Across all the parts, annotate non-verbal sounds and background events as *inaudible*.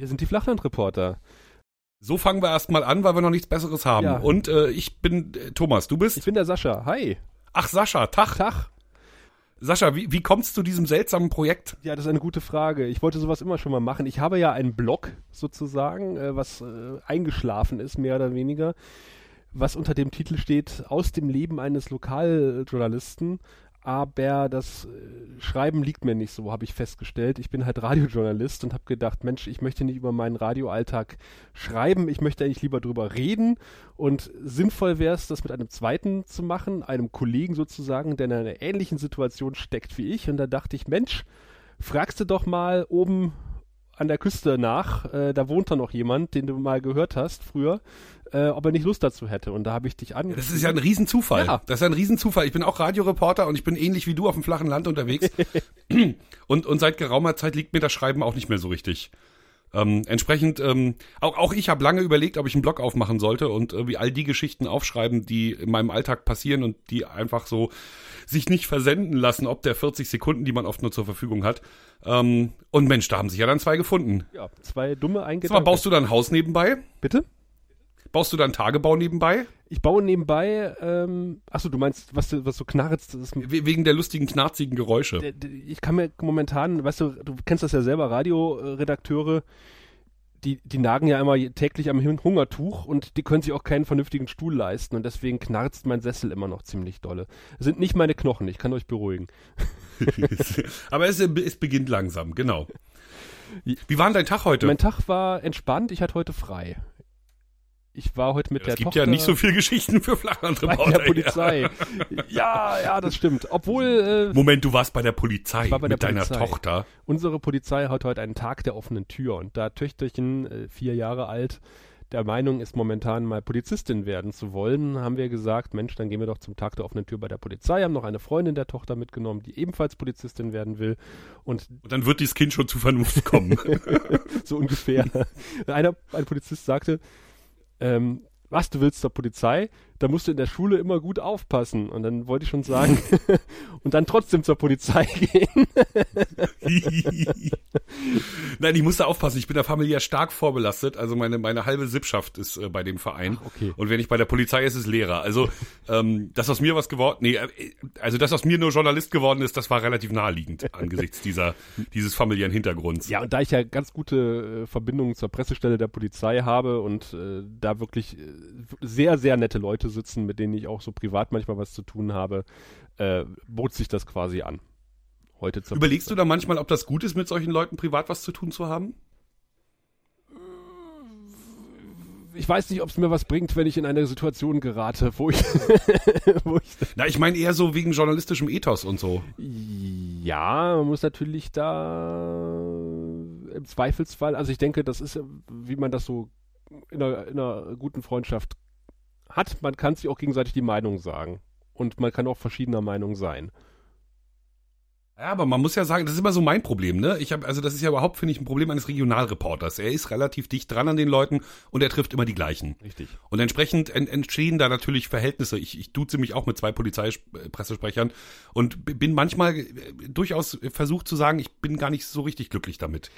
Wir sind die Flachlandreporter. So fangen wir erstmal an, weil wir noch nichts Besseres haben. Ja. Und äh, ich bin äh, Thomas, du bist? Ich bin der Sascha. Hi. Ach, Sascha, Tag. Tag. Sascha, wie, wie kommst du zu diesem seltsamen Projekt? Ja, das ist eine gute Frage. Ich wollte sowas immer schon mal machen. Ich habe ja einen Blog sozusagen, äh, was äh, eingeschlafen ist, mehr oder weniger, was unter dem Titel steht, aus dem Leben eines Lokaljournalisten. Aber das äh, Schreiben liegt mir nicht so, habe ich festgestellt. Ich bin halt Radiojournalist und habe gedacht, Mensch, ich möchte nicht über meinen Radioalltag schreiben, ich möchte eigentlich lieber drüber reden. Und sinnvoll wäre es, das mit einem zweiten zu machen, einem Kollegen sozusagen, der in einer ähnlichen Situation steckt wie ich. Und da dachte ich, Mensch, fragst du doch mal oben an der Küste nach, äh, da wohnt da noch jemand, den du mal gehört hast früher, äh, ob er nicht Lust dazu hätte. Und da habe ich dich an. Das ist ja ein Riesenzufall. Ja. Das ist ja ein Riesenzufall. Ich bin auch Radioreporter und ich bin ähnlich wie du auf dem flachen Land unterwegs. *laughs* und, und seit geraumer Zeit liegt mir das Schreiben auch nicht mehr so richtig. Ähm, entsprechend, ähm, auch, auch ich habe lange überlegt, ob ich einen Blog aufmachen sollte und irgendwie all die Geschichten aufschreiben, die in meinem Alltag passieren und die einfach so sich nicht versenden lassen, ob der 40 Sekunden, die man oft nur zur Verfügung hat. Ähm, und Mensch, da haben sich ja dann zwei gefunden. Ja, zwei dumme Sag Eingedanken. mal, baust du da ein Haus nebenbei? Bitte? Baust du da einen Tagebau nebenbei? Ich baue nebenbei, ähm, achso, du meinst, was, du- was so knarzt, ist, We- Wegen der lustigen, knarzigen Geräusche. der- der- ich kann mir momentan, weißt du, du kennst das ja selber, Radioredakteure, die, die nagen ja immer täglich am Hungertuch und die können sich auch keinen vernünftigen Stuhl leisten und deswegen knarzt mein Sessel immer noch ziemlich dolle. Es sind nicht meine Knochen, ich kann euch beruhigen. *laughs* Aber es, es beginnt langsam, genau. Wie war denn dein Tag heute? Mein Tag war entspannt, ich hatte heute frei. Ich war heute mit es der gibt Tochter ja nicht so viele Geschichten für bei Flachlandreporter. der Polizei. Ja, ja, das stimmt. Obwohl äh, Moment, du warst bei der Polizei Ich war bei der mit deiner Polizei. Tochter. Unsere Polizei hat heute einen Tag der offenen Tür und da Töchterchen, äh, vier Jahre alt, der Meinung ist, momentan mal Polizistin werden zu wollen, haben wir gesagt, Mensch, dann gehen wir doch zum Tag der offenen Tür bei der Polizei, haben noch eine Freundin der Tochter mitgenommen, die ebenfalls Polizistin werden will und Und dann wird dieses Kind schon zu Vernunft kommen. *laughs* so ungefähr. Einer, ein Polizist sagte, ähm, was, du willst zur Polizei? Da musst du in der Schule immer gut aufpassen. Und dann wollte ich schon sagen, *laughs* und dann trotzdem zur Polizei *laughs* gehen. *laughs* Nein, ich muss da aufpassen. Ich bin da familiär stark vorbelastet. Also meine, meine halbe Sippschaft ist äh, bei dem Verein. Ach, okay. Und wenn ich bei der Polizei ist, ist es Lehrer. Also ähm, das aus mir was geworden, nee, äh, also das aus mir nur Journalist geworden ist, das war relativ naheliegend angesichts dieser dieses familiären Hintergrunds. Ja, und da ich ja ganz gute äh, Verbindungen zur Pressestelle der Polizei habe und äh, da wirklich äh, sehr, sehr nette Leute sitzen, mit denen ich auch so privat manchmal was zu tun habe, äh, bot sich das quasi an. Heute zur Überlegst du da manchmal, ob das gut ist, mit solchen Leuten privat was zu tun zu haben? Ich weiß nicht, ob es mir was bringt, wenn ich in eine Situation gerate, wo ich, *laughs* wo ich Na, ich meine eher so wegen journalistischem Ethos und so. Ja, man muss natürlich da im Zweifelsfall, also ich denke, das ist, wie man das so in einer, in einer guten Freundschaft hat, man kann sich auch gegenseitig die Meinung sagen. Und man kann auch verschiedener Meinung sein. Ja, aber man muss ja sagen, das ist immer so mein Problem, ne? Ich habe also das ist ja überhaupt finde ich ein Problem eines Regionalreporters. Er ist relativ dicht dran an den Leuten und er trifft immer die gleichen. Richtig. Und entsprechend en entstehen da natürlich Verhältnisse. Ich, ich duze mich auch mit zwei Polizeipressesprechern und b- bin manchmal äh, durchaus versucht zu sagen, ich bin gar nicht so richtig glücklich damit.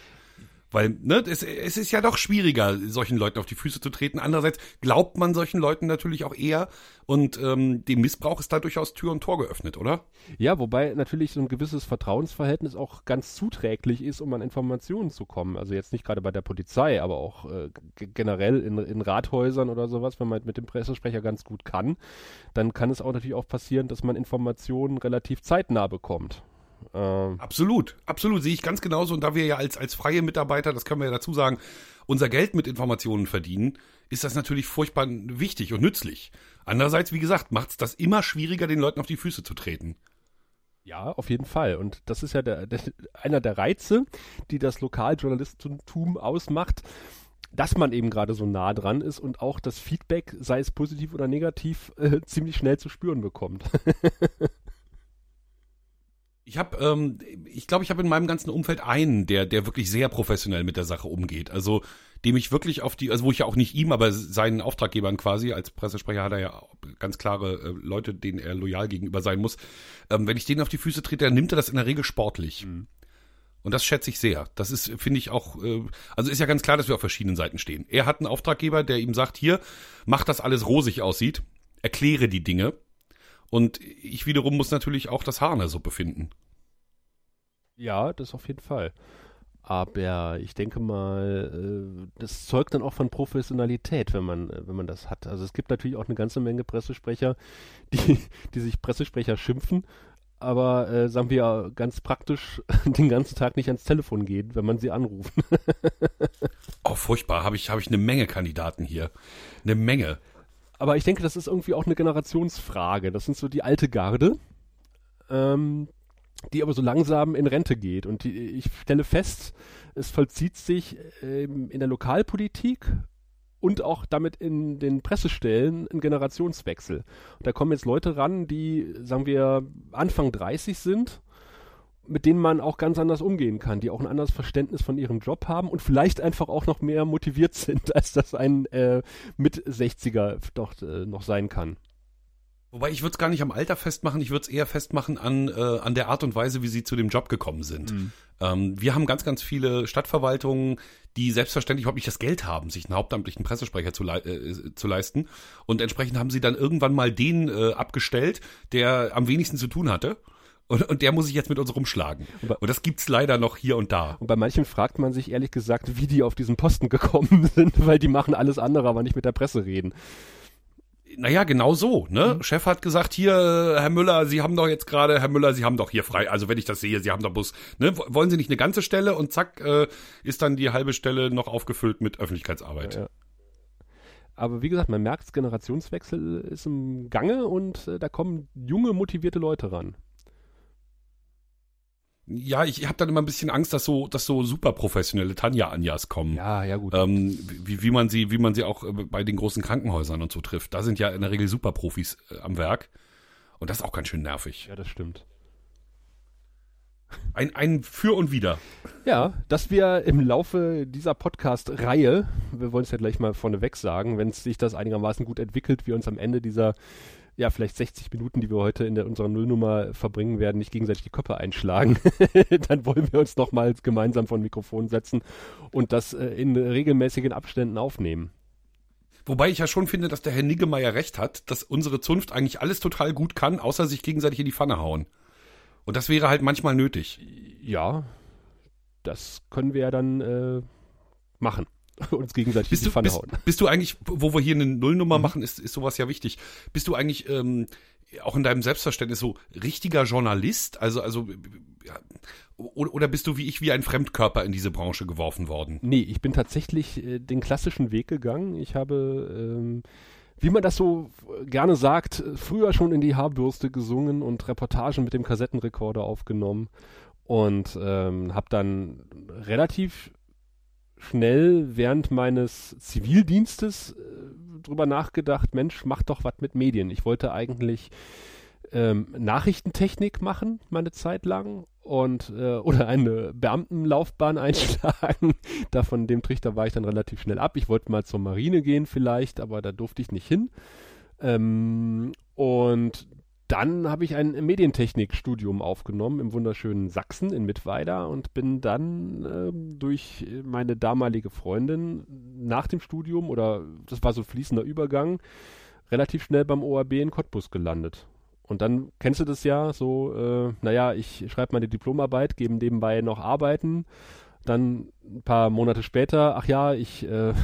Weil, ne, es, es ist ja doch schwieriger, solchen Leuten auf die Füße zu treten. Andererseits glaubt man solchen Leuten natürlich auch eher und ähm, dem Missbrauch ist da durchaus Tür und Tor geöffnet, oder? Ja, wobei natürlich so ein gewisses Vertrauensverhältnis auch ganz zuträglich ist, um an Informationen zu kommen. Also jetzt nicht gerade bei der Polizei, aber auch äh, generell in, in Rathäusern oder sowas, wenn man mit dem Pressesprecher ganz gut kann, dann kann es auch natürlich auch passieren, dass man Informationen relativ zeitnah bekommt. Ähm, Absolut, absolut, sehe ich ganz genauso. Und da wir ja als, als freie Mitarbeiter, das können wir ja dazu sagen, unser Geld mit Informationen verdienen, ist das natürlich furchtbar wichtig und nützlich. Andererseits, wie gesagt, macht es das immer schwieriger, den Leuten auf die Füße zu treten. Ja, auf jeden Fall. Und das ist ja der, der, einer der Reize, die das Lokaljournalistentum ausmacht, dass man eben gerade so nah dran ist und auch das Feedback, sei es positiv oder negativ, äh, *laughs* ziemlich schnell zu spüren bekommt. *laughs* Ich habe, ähm, ich glaube, ich habe in meinem ganzen Umfeld einen, der, der wirklich sehr professionell mit der Sache umgeht. Also dem ich wirklich auf die, also wo ich ja auch nicht ihm, aber seinen Auftraggebern quasi, als Pressesprecher hat er ja ganz klare äh, Leute, denen er loyal gegenüber sein muss. Ähm, wenn ich denen auf die Füße trete, dann nimmt er das in der Regel sportlich. Und das schätze ich sehr. Das ist, finde ich auch, äh, also ist ja ganz klar, dass wir auf verschiedenen Seiten stehen. Er hat einen Auftraggeber, der ihm sagt, hier, mach, dass alles rosig aussieht, erkläre die Dinge. Und ich wiederum muss natürlich auch das Haar in der Suppe finden. Ja, das auf jeden Fall. Aber ich denke mal, äh, das zeugt dann auch von Professionalität, wenn man, wenn man das hat. Also es gibt natürlich auch eine ganze Menge Pressesprecher, *laughs* die, die sich Pressesprecher schimpfen, aber äh, sagen wir ganz praktisch *laughs* den ganzen Tag nicht ans Telefon gehen, wenn man sie anruft. *laughs* oh, furchtbar. Habe ich, hab ich eine Menge Kandidaten hier. Eine Menge. Aber ich denke, das ist irgendwie auch eine Generationsfrage. Das sind so die alte Garde. Ähm, die aber so langsam in Rente geht. Und die, ich stelle fest, es vollzieht sich ähm, in der Lokalpolitik und auch damit in den Pressestellen ein Generationswechsel. Und da kommen jetzt Leute ran, die, sagen wir, Anfang 30 sind, mit denen man auch ganz anders umgehen kann, die auch ein anderes Verständnis von ihrem Job haben und vielleicht einfach auch noch mehr motiviert sind, *laughs* als das ein äh, mit 60er doch äh, noch sein kann. Wobei ich würde es gar nicht am Alter festmachen, ich würde es eher festmachen an, äh, an der Art und Weise, wie sie zu dem Job gekommen sind. Mhm. Ähm, wir haben ganz, ganz viele Stadtverwaltungen, die selbstverständlich überhaupt nicht das Geld haben, sich einen hauptamtlichen Pressesprecher zu, le äh, zu leisten. Und entsprechend haben sie dann irgendwann mal den äh, abgestellt, der am wenigsten zu tun hatte. Und, und der muss sich jetzt mit uns rumschlagen. Und das gibt's leider noch hier und da. Und bei manchen fragt man sich ehrlich gesagt, wie die auf diesen Posten gekommen *laughs* sind, weil die machen alles andere, aber nicht mit der Presse reden naja, genau so, ne? Mhm. Chef hat gesagt, hier, Herr Müller, Sie haben doch jetzt gerade, Herr Müller, Sie haben doch hier frei, also wenn ich das sehe, Sie haben doch Bus, ne? Wollen Sie nicht eine ganze Stelle und zack, äh, ist dann die halbe Stelle noch aufgefüllt mit Öffentlichkeitsarbeit. Ja, ja. Aber wie gesagt, man merkt, Generationswechsel ist im Gange und äh, da kommen junge, motivierte Leute ran ja, ich habe dann immer ein bisschen Angst, dass so, dass so super professionelle Tanja-Anjas kommen. Ja, ja, gut. Ähm, wie, wie man sie, wie man sie auch äh, bei den großen Krankenhäusern und so trifft. Da sind ja in der Regel Superprofis äh, am Werk. Und das ist auch ganz schön nervig. Ja, das stimmt. Ein, ein Für und Wider. Ja, dass wir im Laufe dieser Podcast-Reihe, wir wollen es ja gleich mal vorneweg sagen, wenn sich das einigermaßen gut entwickelt, wir uns am Ende dieser ja, vielleicht 60 Minuten, die wir heute in der, unserer Nullnummer verbringen werden, nicht gegenseitig die Köpfe einschlagen, *laughs* dann wollen wir uns nochmal gemeinsam vor ein Mikrofon setzen und das äh, in regelmäßigen Abständen aufnehmen. Wobei ich ja schon finde, dass der Herr Niggemeier recht hat, dass unsere Zunft eigentlich alles total gut kann, außer sich gegenseitig in die Pfanne hauen. Und das wäre halt manchmal nötig. Ja, das können wir ja dann äh, machen. *laughs* uns gegenseitig bist in die Pfanne bist, hauen. Bist du eigentlich, wo wir hier eine Nullnummer mhm. machen, ist, ist sowas ja wichtig. Bist du eigentlich ähm, auch in deinem Selbstverständnis so richtiger Journalist? Also, also ja, oder bist du wie ich wie ein Fremdkörper in diese Branche geworfen worden? Nee, ich bin tatsächlich äh, den klassischen Weg gegangen. Ich habe, ähm, wie man das so gerne sagt, früher schon in die Haarbürste gesungen und Reportagen mit dem Kassettenrekorder aufgenommen und ähm, habe dann relativ schnell während meines Zivildienstes äh, drüber nachgedacht, Mensch, mach doch was mit Medien. Ich wollte eigentlich ähm, Nachrichtentechnik machen, meine Zeit lang, und äh, oder eine Beamtenlaufbahn *laughs* einschlagen. da von dem Trichter war ich dann relativ schnell ab. Ich wollte mal zur Marine gehen vielleicht, aber da durfte ich nicht hin. Ähm, und dann habe ich ein Medientechnikstudium aufgenommen im wunderschönen Sachsen in Mittweida und bin dann äh, durch meine damalige Freundin nach dem Studium oder das war so fließender Übergang relativ schnell beim ORB in Cottbus gelandet. Und dann kennst du das ja so, äh, naja, ich schreibe meine Diplomarbeit, gebe nebenbei noch Arbeiten. Dann ein paar Monate später, ach ja, ich äh,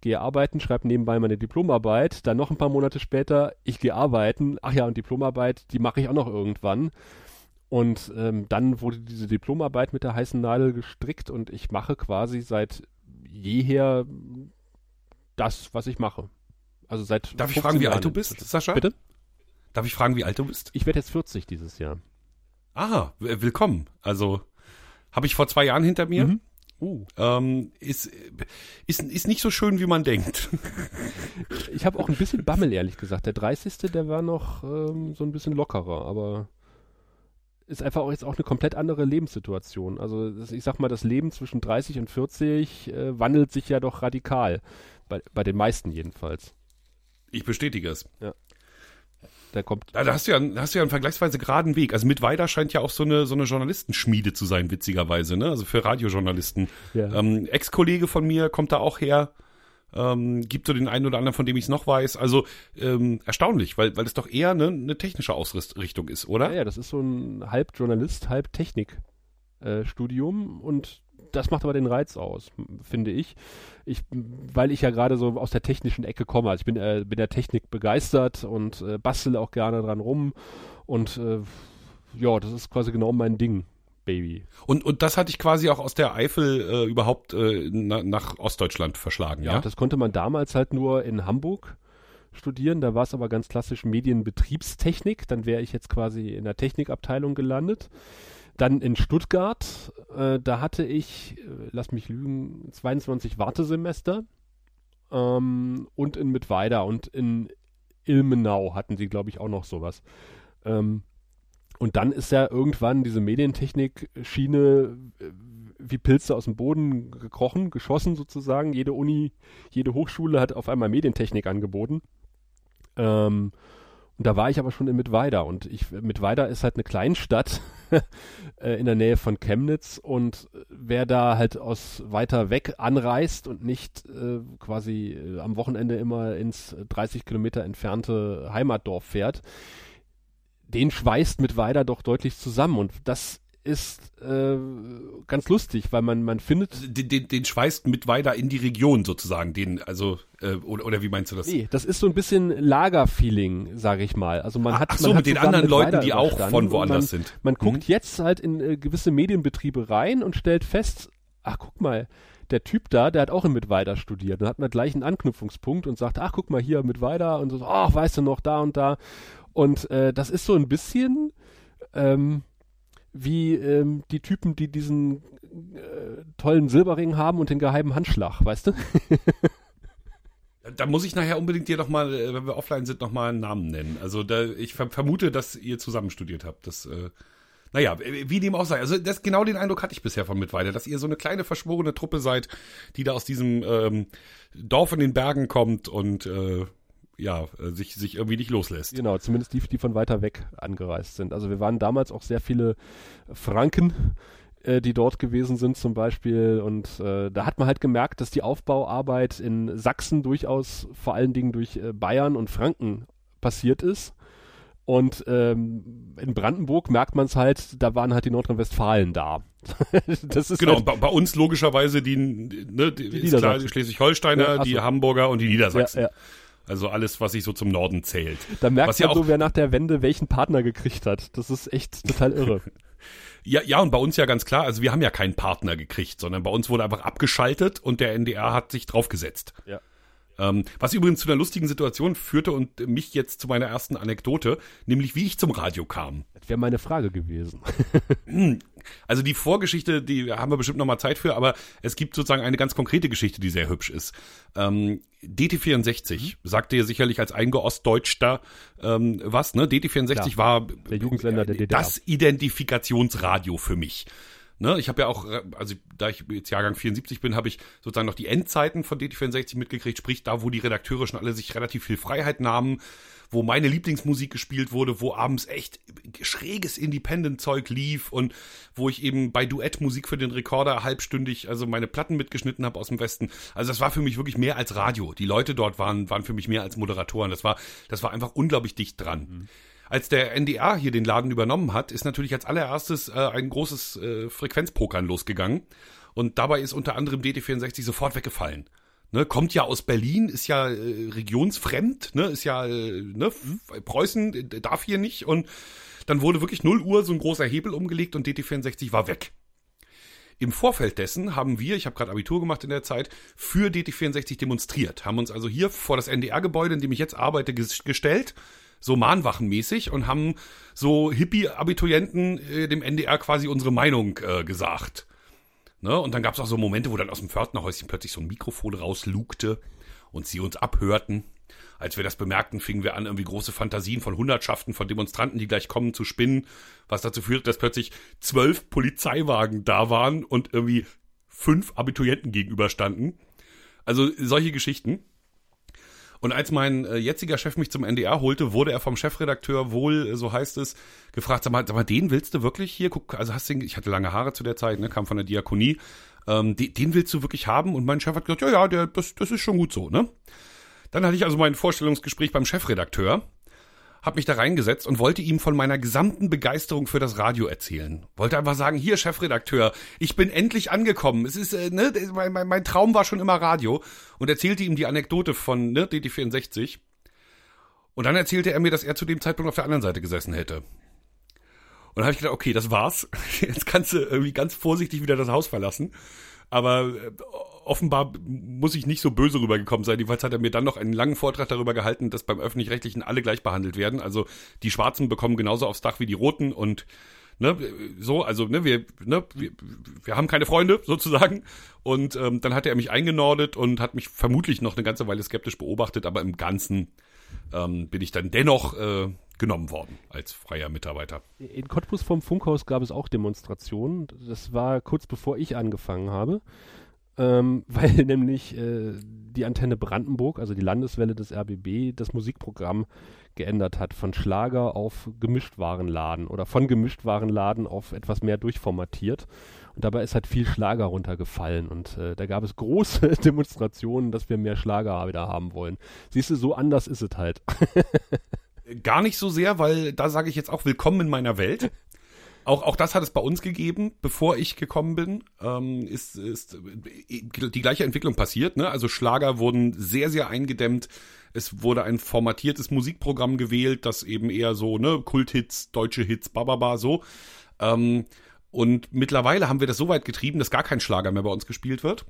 gehe arbeiten, schreibe nebenbei meine Diplomarbeit, dann noch ein paar Monate später, ich gehe arbeiten, ach ja, und Diplomarbeit, die mache ich auch noch irgendwann. Und ähm, dann wurde diese Diplomarbeit mit der heißen Nadel gestrickt und ich mache quasi seit jeher das, was ich mache. Also seit. Darf ich fragen, wie alt du bist, Sascha? Bitte? Darf ich fragen, wie alt du bist? Ich werde jetzt 40 dieses Jahr. Ah, willkommen. Also habe ich vor zwei Jahren hinter mir. Mhm. Uh. Ähm, ist, ist, ist nicht so schön, wie man denkt. *laughs* Ich habe auch ein bisschen Bammel, ehrlich gesagt. Der 30. der war noch ähm, so ein bisschen lockerer, aber ist einfach auch jetzt auch eine komplett andere Lebenssituation. Also ich sag mal, das Leben zwischen 30 und 40 äh, wandelt sich ja doch radikal. Bei, bei den meisten jedenfalls. Ich bestätige es. Ja. Der kommt. Da hast du ja, hast du ja einen vergleichsweise geraden Weg. Also Mittweida scheint ja auch so eine, so eine Journalistenschmiede zu sein, witzigerweise, ne? Also für Radiojournalisten. Ja. Ähm, Ex-Kollege von mir kommt da auch her. Ähm, gibt so den einen oder anderen, von dem ich es noch weiß. Also ähm, erstaunlich, weil, weil es doch eher eine, eine technische Ausrichtung ist, oder? Ja, ja, das ist so ein halb Journalist, halb Technik-Studium und das macht aber den Reiz aus, finde ich. ich. Weil ich ja gerade so aus der technischen Ecke komme. Also ich bin, äh, bin der Technik begeistert und äh, bastel auch gerne dran rum. Und äh, ja, das ist quasi genau mein Ding, Baby. Und, und das hatte ich quasi auch aus der Eifel äh, überhaupt äh, na, nach Ostdeutschland verschlagen, ja? Das konnte man damals halt nur in Hamburg studieren. Da war es aber ganz klassisch Medienbetriebstechnik. Dann wäre ich jetzt quasi in der Technikabteilung gelandet. Dann in Stuttgart, äh, da hatte ich, äh, lass mich lügen, 22 Wartesemester. Ähm, und in Mittweida und in Ilmenau hatten sie, glaube ich, auch noch sowas. Ähm, und dann ist ja irgendwann diese Medientechnik-Schiene äh, wie Pilze aus dem Boden gekrochen, geschossen sozusagen. Jede Uni, jede Hochschule hat auf einmal Medientechnik angeboten. Ähm, da war ich aber schon in Mittweida. Und ich, Mittweida ist halt eine Kleinstadt *laughs* äh, in der Nähe von Chemnitz. Und wer da halt aus weiter weg anreist und nicht äh, quasi äh, am Wochenende immer ins 30 Kilometer entfernte Heimatdorf fährt, den schweißt Mittweida doch deutlich zusammen. Und das ist äh, ganz lustig, weil man, man findet Den, den, den schweißt Mittweida in die Region sozusagen, den, also, äh, oder, oder wie meinst du das? Nee, das ist so ein bisschen Lagerfeeling, sage ich mal. Also man hat ach so, man hat mit den anderen mit Leuten, die auch von woanders man, sind. Man guckt Mhm. jetzt halt in äh, gewisse Medienbetriebe rein und stellt fest, ach guck mal, der Typ da, der hat auch in Mittweida studiert und hat man gleich einen Anknüpfungspunkt und sagt, ach guck mal hier Mittweida und so, ach weißt du noch da und da. Und äh, das ist so ein bisschen ähm, wie ähm, die Typen, die diesen äh, tollen Silberring haben und den geheimen Handschlag, weißt du? Da muss ich nachher unbedingt dir noch mal, äh, wenn wir offline sind, noch mal einen Namen nennen. Also da, ich ver vermute, dass ihr zusammen studiert habt. Das, äh, naja, wie dem auch sei. Also das, genau den Eindruck hatte ich bisher von Mittweida, dass ihr so eine kleine verschworene Truppe seid, die da aus diesem ähm, Dorf in den Bergen kommt und äh, ja, äh, sich, sich irgendwie nicht loslässt. Genau, zumindest die, die von weiter weg angereist sind. Also wir waren damals auch sehr viele Franken, äh, die dort gewesen sind zum Beispiel. Und äh, da hat man halt gemerkt, dass die Aufbauarbeit in Sachsen durchaus vor allen Dingen durch äh, Bayern und Franken passiert ist. Und ähm, in Brandenburg merkt man es halt, da waren halt die Nordrhein-Westfalen da. *laughs* das ist Genau, halt, bei, bei uns logischerweise die, ne, die, klar, Niedersachsen. die Schleswig-Holsteiner, Ja, die. Hamburger und die ja, Niedersachsen. ja. Also alles, was sich so zum Norden zählt. Da merkt Was ja man so, auch- wer nach der Wende welchen Partner gekriegt hat. Das ist echt total irre. *laughs* Ja, ja, und bei uns ja ganz klar, also wir haben ja keinen Partner gekriegt, sondern bei uns wurde einfach abgeschaltet und der NDR hat sich draufgesetzt. Ja. Ähm, was übrigens zu einer lustigen Situation führte und mich jetzt zu meiner ersten Anekdote, nämlich wie ich zum Radio kam. Das wäre meine Frage gewesen. Also die Vorgeschichte, die haben wir bestimmt noch mal Zeit für, aber es gibt sozusagen eine ganz konkrete Geschichte, die sehr hübsch ist. Ähm, DT64 sagt dir sicherlich als eingeostdeutschter ähm, was, ne? DT64 Klar. war Der Jugendsender der DDR. das Identifikationsradio für mich. Ne, ich habe ja auch, äh, also da ich jetzt Jahrgang 74 bin, habe ich sozusagen noch die Endzeiten von DT64 mitgekriegt, sprich da, wo die Redakteure schon alle sich relativ viel Freiheit nahmen, wo meine Lieblingsmusik gespielt wurde, wo abends echt schräges Independent-Zeug lief und wo ich eben bei Duettmusik für den Rekorder halbstündig also meine Platten mitgeschnitten habe aus dem Westen. Also das war für mich wirklich mehr als Radio. Die Leute dort waren, waren für mich mehr als Moderatoren. Das war, das war einfach unglaublich dicht dran. Als der NDR hier den Laden übernommen hat, ist natürlich als allererstes äh, ein großes äh, Frequenzpokern losgegangen. Und dabei ist unter anderem DT64 sofort weggefallen. Ne, kommt ja aus Berlin, ist ja äh, regionsfremd, ne, ist ja, äh, ne, F- Preußen äh, darf hier nicht. Und dann wurde wirklich 0 Uhr so ein großer Hebel umgelegt und DT64 war weg. Im Vorfeld dessen haben wir, ich habe gerade Abitur gemacht in der Zeit, für DT64 demonstriert. Haben uns also hier vor das NDR-Gebäude, in dem ich jetzt arbeite, ges gestellt, so mahnwachenmäßig und haben so Hippie-Abiturienten äh, dem NDR quasi unsere Meinung äh, gesagt. Ne? Und dann gab es auch so Momente, wo dann aus dem Pförtnerhäuschen plötzlich so ein Mikrofon rauslugte und sie uns abhörten. Als wir das bemerkten, fingen wir an, irgendwie große Fantasien von Hundertschaften von Demonstranten, die gleich kommen, zu spinnen, was dazu führte, dass plötzlich zwölf Polizeiwagen da waren und irgendwie fünf Abiturienten gegenüberstanden. Also solche Geschichten. Und als mein äh, jetziger Chef mich zum NDR holte, wurde er vom Chefredakteur wohl, äh, so heißt es, gefragt, sag mal, sag mal, den willst du wirklich hier? Guck, also hast du, ich hatte lange Haare zu der Zeit, ne, kam von der Diakonie. Ähm, den, den willst du wirklich haben? Und mein Chef hat gesagt, ja, ja, der, das, das ist schon gut so, ne? Dann hatte ich also mein Vorstellungsgespräch beim Chefredakteur habe mich da reingesetzt und wollte ihm von meiner gesamten Begeisterung für das Radio erzählen. Wollte einfach sagen, hier Chefredakteur, ich bin endlich angekommen. Es ist, äh, ne, mein, mein, mein Traum war schon immer Radio und erzählte ihm die Anekdote von ne, DT64. Und dann erzählte er mir, dass er zu dem Zeitpunkt auf der anderen Seite gesessen hätte. Und dann habe ich gedacht, okay, das war's. *laughs* Jetzt kannst du irgendwie ganz vorsichtig wieder das Haus verlassen. Aber äh, offenbar muss ich nicht so böse rübergekommen sein. Jedenfalls hat er mir dann noch einen langen Vortrag darüber gehalten, dass beim Öffentlich-Rechtlichen alle gleich behandelt werden. Also die Schwarzen bekommen genauso aufs Dach wie die Roten und ne, so, also ne, wir, ne, wir, wir haben keine Freunde sozusagen. Und ähm, dann hat er mich eingenordet und hat mich vermutlich noch eine ganze Weile skeptisch beobachtet, aber im Ganzen ähm, bin ich dann dennoch äh, genommen worden als freier Mitarbeiter. In Cottbus vom Funkhaus gab es auch Demonstrationen. Das war kurz bevor ich angefangen habe ähm, *laughs* weil nämlich äh, die Antenne Brandenburg, also die Landeswelle des RBB, das Musikprogramm geändert hat von Schlager auf Gemischtwarenladen oder von Gemischtwarenladen auf etwas mehr durchformatiert. Und dabei ist halt viel Schlager runtergefallen und äh, da gab es *laughs* große Demonstrationen, dass wir mehr Schlager wieder haben wollen. Siehst du, so anders ist es halt. *laughs* Gar nicht so sehr, weil da sage ich jetzt auch willkommen in meiner Welt. Auch, auch das hat es bei uns gegeben, bevor ich gekommen bin, ähm, ist, ist die gleiche Entwicklung passiert. Ne? Also Schlager wurden sehr, sehr eingedämmt. Es wurde ein formatiertes Musikprogramm gewählt, das eben eher so, ne, Kulthits, deutsche Hits, bababa, so. Ähm, und mittlerweile haben wir das so weit getrieben, dass gar kein Schlager mehr bei uns gespielt wird.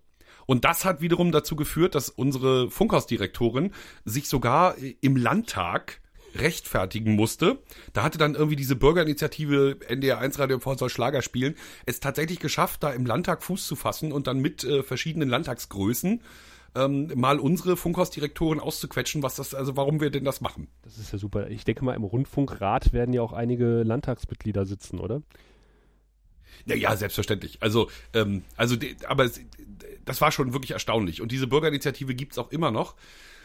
Und das hat wiederum dazu geführt, dass unsere Funkhausdirektorin sich sogar im Landtag rechtfertigen musste. Da hatte dann irgendwie diese Bürgerinitiative NDR 1 Radio MV soll Schlager spielen, es tatsächlich geschafft, da im Landtag Fuß zu fassen und dann mit äh, verschiedenen Landtagsgrößen ähm, mal unsere Funkhausdirektoren auszuquetschen, was das, also warum wir denn das machen. Das ist ja super. Ich denke mal, im Rundfunkrat werden ja auch einige Landtagsmitglieder sitzen, oder? Ja, ja, selbstverständlich. Also, ähm, also, aber das war schon wirklich erstaunlich. Und diese Bürgerinitiative gibt's auch immer noch.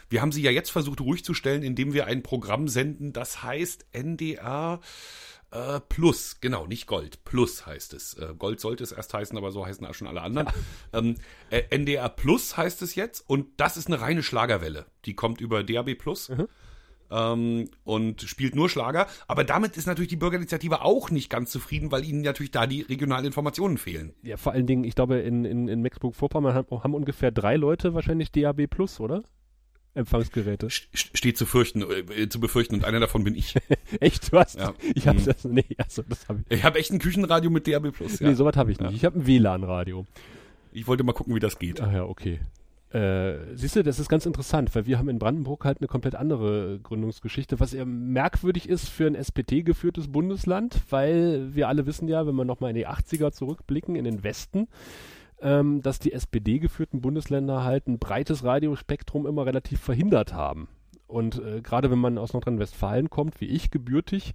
Wir haben sie ja jetzt versucht ruhig zu stellen, indem wir ein Programm senden, das heißt NDR äh, Plus, genau, nicht Gold, Plus heißt es. Äh, Gold sollte es erst heißen, aber so heißen auch schon alle anderen. Ja. Ähm, äh, NDR Plus heißt es jetzt und das ist eine reine Schlagerwelle. Die kommt über DAB Plus. Mhm. Ähm, und spielt nur Schlager. Aber damit ist natürlich die Bürgerinitiative auch nicht ganz zufrieden, weil ihnen natürlich da die regionalen Informationen fehlen. Ja, vor allen Dingen, ich glaube, in, in, in Mecklenburg-Vorpommern haben, haben ungefähr drei Leute wahrscheinlich DAB Plus, oder? Empfangsgeräte. Steht zu fürchten, äh, zu befürchten und einer davon bin ich. *laughs* echt? Du hast? Ja. Ich habe mhm. das, nee, also das habe ich. Ich habe echt ein Küchenradio mit DAB+. Ja. Nee, sowas habe ich nicht. Ja. Ich habe ein WLAN-Radio. Ich wollte mal gucken, wie das geht. Ach ja, okay. Äh, siehst du, das ist ganz interessant, weil wir haben in Brandenburg halt eine komplett andere Gründungsgeschichte, was eher merkwürdig ist für ein SPD-geführtes Bundesland, weil wir alle wissen ja, wenn wir nochmal in die 80er zurückblicken, in den Westen, ähm, dass die SPD-geführten Bundesländer halt ein breites Radiospektrum immer relativ verhindert haben. Und äh, gerade wenn man aus Nordrhein-Westfalen kommt, wie ich, gebürtig,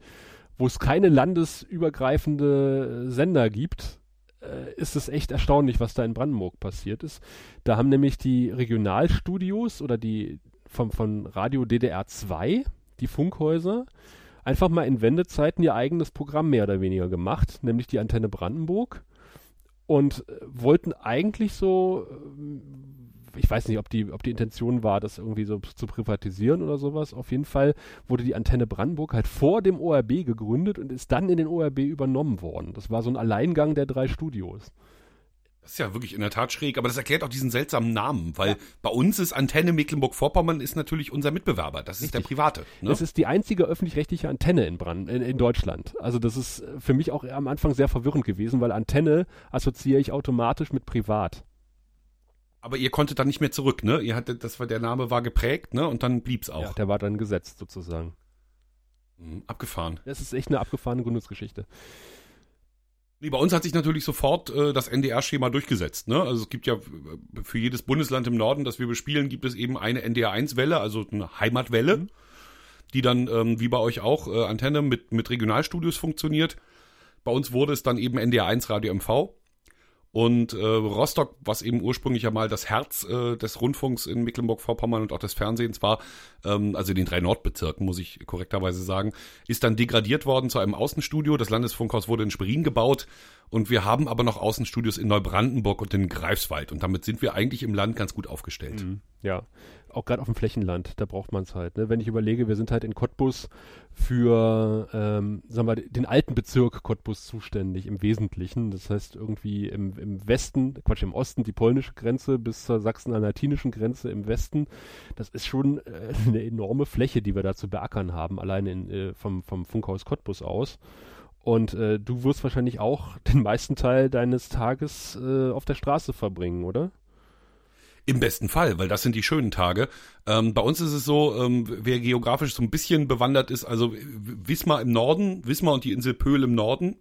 wo es keine landesübergreifende Sender gibt, äh, ist es echt erstaunlich, was da in Brandenburg passiert ist. Da haben nämlich die Regionalstudios oder die vom, von Radio DDR 2, die Funkhäuser, einfach mal in Wendezeiten ihr eigenes Programm mehr oder weniger gemacht, nämlich die Antenne Brandenburg und äh, wollten eigentlich so, äh, ich weiß nicht, ob die, ob die Intention war, das irgendwie so zu privatisieren oder sowas. Auf jeden Fall wurde die Antenne Brandenburg halt vor dem ORB gegründet und ist dann in den ORB übernommen worden. Das war so ein Alleingang der drei Studios. Das ist ja wirklich in der Tat schräg, aber das erklärt auch diesen seltsamen Namen, weil ja. bei uns ist Antenne Mecklenburg-Vorpommern ist natürlich unser Mitbewerber. Das ist Richtig. der private. Ne? Das ist die einzige öffentlich-rechtliche Antenne in, Brand, in, in, Deutschland. Also das ist für mich auch am Anfang sehr verwirrend gewesen, weil Antenne assoziiere ich automatisch mit privat. Aber ihr konntet dann nicht mehr zurück, ne? Ihr hattet, das war der Name war geprägt, ne? Und dann blieb's auch. Ja, der war dann gesetzt sozusagen. Mhm, abgefahren. Das ist echt eine abgefahrene Gründungsgeschichte. Nee, bei uns hat sich natürlich sofort äh, das NDR-Schema durchgesetzt. Ne? Also es gibt ja für jedes Bundesland im Norden, das wir bespielen, gibt es eben eine NDR-1-Welle, also eine Heimatwelle, mhm. die dann, ähm, wie bei euch auch, äh, Antenne mit, mit Regionalstudios funktioniert. Bei uns wurde es dann eben NDR1 Radio MV. Und äh, Rostock, was eben ursprünglich ja mal das Herz äh, des Rundfunks in Mecklenburg-Vorpommern und auch des Fernsehens war, ähm, also den drei Nordbezirken, muss ich korrekterweise sagen, ist dann degradiert worden zu einem Außenstudio. Das Landesfunkhaus wurde in Schwerin gebaut und wir haben aber noch Außenstudios in Neubrandenburg und in Greifswald. Und damit sind wir eigentlich im Land ganz gut aufgestellt. Mhm, ja, auch gerade auf dem Flächenland, da braucht man es halt. Ne? Wenn ich überlege, wir sind halt in Cottbus für, ähm, sagen wir, den alten Bezirk Cottbus zuständig im Wesentlichen. Das heißt irgendwie im, im Westen, Quatsch, im Osten die polnische Grenze bis zur sachsen-anhaltinischen Grenze im Westen. Das ist schon äh, *laughs* eine enorme Fläche, die wir da zu beackern haben, allein in, äh, vom, vom Funkhaus Cottbus aus. Und äh, du wirst wahrscheinlich auch *laughs* den meisten Teil deines Tages äh, auf der Straße verbringen, oder? Im besten Fall, weil das sind die schönen Tage. Ähm, bei uns ist es so, ähm, wer geografisch so ein bisschen bewandert ist, also Wismar im Norden, Wismar und die Insel Pöhl im Norden,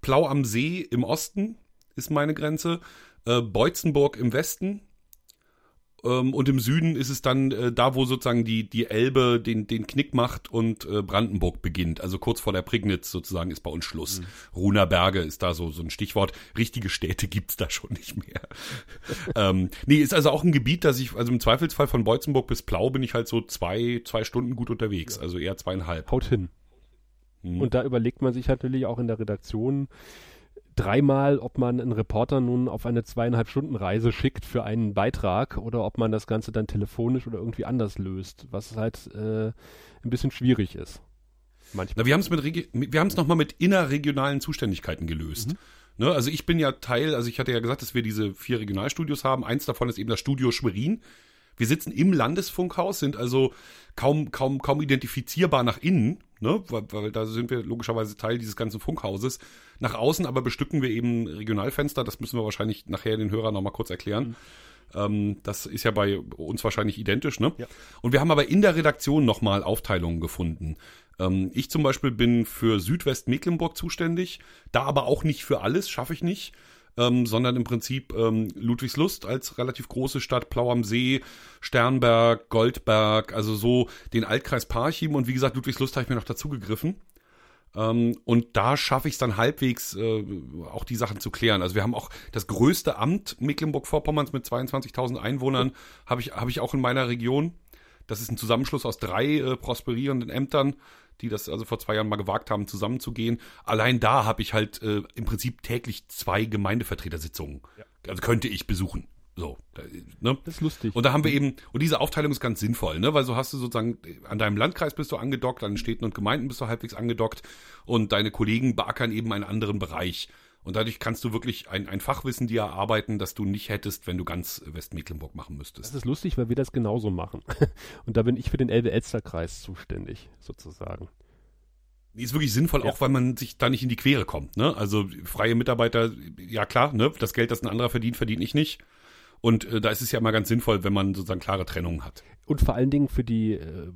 Plau am See im Osten ist meine Grenze, äh, Beutzenburg im Westen, ähm, und im Süden ist es dann äh, da, wo sozusagen die, die Elbe den, den Knick macht und äh, Brandenburg beginnt. Also kurz vor der Prignitz sozusagen ist bei uns Schluss. Mhm. Runer Berge ist da so, so ein Stichwort. Richtige Städte gibt's da schon nicht mehr. *laughs* ähm, nee, ist also auch ein Gebiet, dass ich, also im Zweifelsfall von Beutzenburg bis Plau bin ich halt so zwei, zwei Stunden gut unterwegs. Ja. Also eher zweieinhalb. Haut hin. Mhm. Und da überlegt man sich natürlich auch in der Redaktion, dreimal, ob man einen Reporter nun auf eine zweieinhalb Stunden Reise schickt für einen Beitrag oder ob man das Ganze dann telefonisch oder irgendwie anders löst, was halt äh, ein bisschen schwierig ist. Manchmal. Na, wir haben es mit wir haben es nochmal mit innerregionalen Zuständigkeiten gelöst. Mhm. Ne, also ich bin ja Teil, also ich hatte ja gesagt, dass wir diese vier Regionalstudios haben. Eins davon ist eben das Studio Schwerin. Wir sitzen im Landesfunkhaus, sind also kaum, kaum, kaum identifizierbar nach innen, ne? weil, weil da sind wir logischerweise Teil dieses ganzen Funkhauses. Nach außen aber bestücken wir eben Regionalfenster, das müssen wir wahrscheinlich nachher den Hörern nochmal kurz erklären. Mhm. Ähm, das ist ja bei uns wahrscheinlich identisch, ne? Ja. Und wir haben aber in der Redaktion nochmal Aufteilungen gefunden. Ähm, ich zum Beispiel bin für Südwestmecklenburg zuständig, da aber auch nicht für alles, schaffe ich nicht ähm, sondern im Prinzip ähm, Ludwigslust als relativ große Stadt, Plau am See, Sternberg, Goldberg, also so den Altkreis Parchim und wie gesagt, Ludwigslust habe ich mir noch dazu gegriffen. Ähm, und da schaffe ich es dann halbwegs, äh, auch die Sachen zu klären. Also wir haben auch das größte Amt Mecklenburg-Vorpommerns mit 22.000 Einwohnern, habe ich, hab ich auch in meiner Region. Das ist ein Zusammenschluss aus drei äh, prosperierenden Ämtern die das also vor zwei Jahren mal gewagt haben, zusammenzugehen. Allein da habe ich halt äh, im Prinzip täglich zwei Gemeindevertretersitzungen. Ja. Also könnte ich besuchen. So, ne? Das ist lustig. Und da haben wir eben, und diese Aufteilung ist ganz sinnvoll, ne? Weil so hast du sozusagen, an deinem Landkreis bist du angedockt, an den Städten und Gemeinden bist du halbwegs angedockt und deine Kollegen beackern eben einen anderen Bereich. Und dadurch kannst du wirklich ein, ein Fachwissen dir erarbeiten, das du nicht hättest, wenn du ganz Westmecklenburg machen müsstest. Das ist lustig, weil wir das genauso machen. *laughs* Und da bin ich für den Elbe-Elster-Kreis zuständig, sozusagen. Ist wirklich sinnvoll, ja. auch weil man sich da nicht in die Quere kommt. Ne? Also freie Mitarbeiter, ja klar, ne? das Geld, das ein anderer verdient, verdiene ich nicht. Und äh, da ist es ja immer ganz sinnvoll, wenn man sozusagen klare Trennungen hat. Und vor allen Dingen für die äh,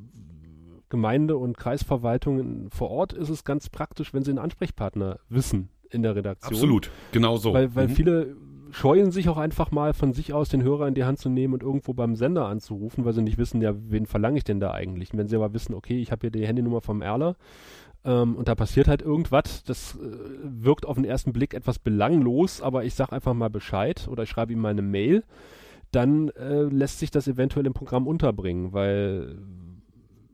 Gemeinde- und Kreisverwaltungen vor Ort ist es ganz praktisch, wenn sie einen Ansprechpartner wissen, in der Redaktion. Absolut, genau so. Weil, weil mhm. viele scheuen sich auch einfach mal von sich aus den Hörer in die Hand zu nehmen und irgendwo beim Sender anzurufen, weil sie nicht wissen, ja, wen verlange ich denn da eigentlich? Und wenn sie aber wissen, okay, ich habe hier die Handynummer vom Erler ähm, und da passiert halt irgendwas, das äh, wirkt auf den ersten Blick etwas belanglos, aber ich sage einfach mal Bescheid oder ich schreibe ihm mal eine Mail, dann äh, lässt sich das eventuell im Programm unterbringen, weil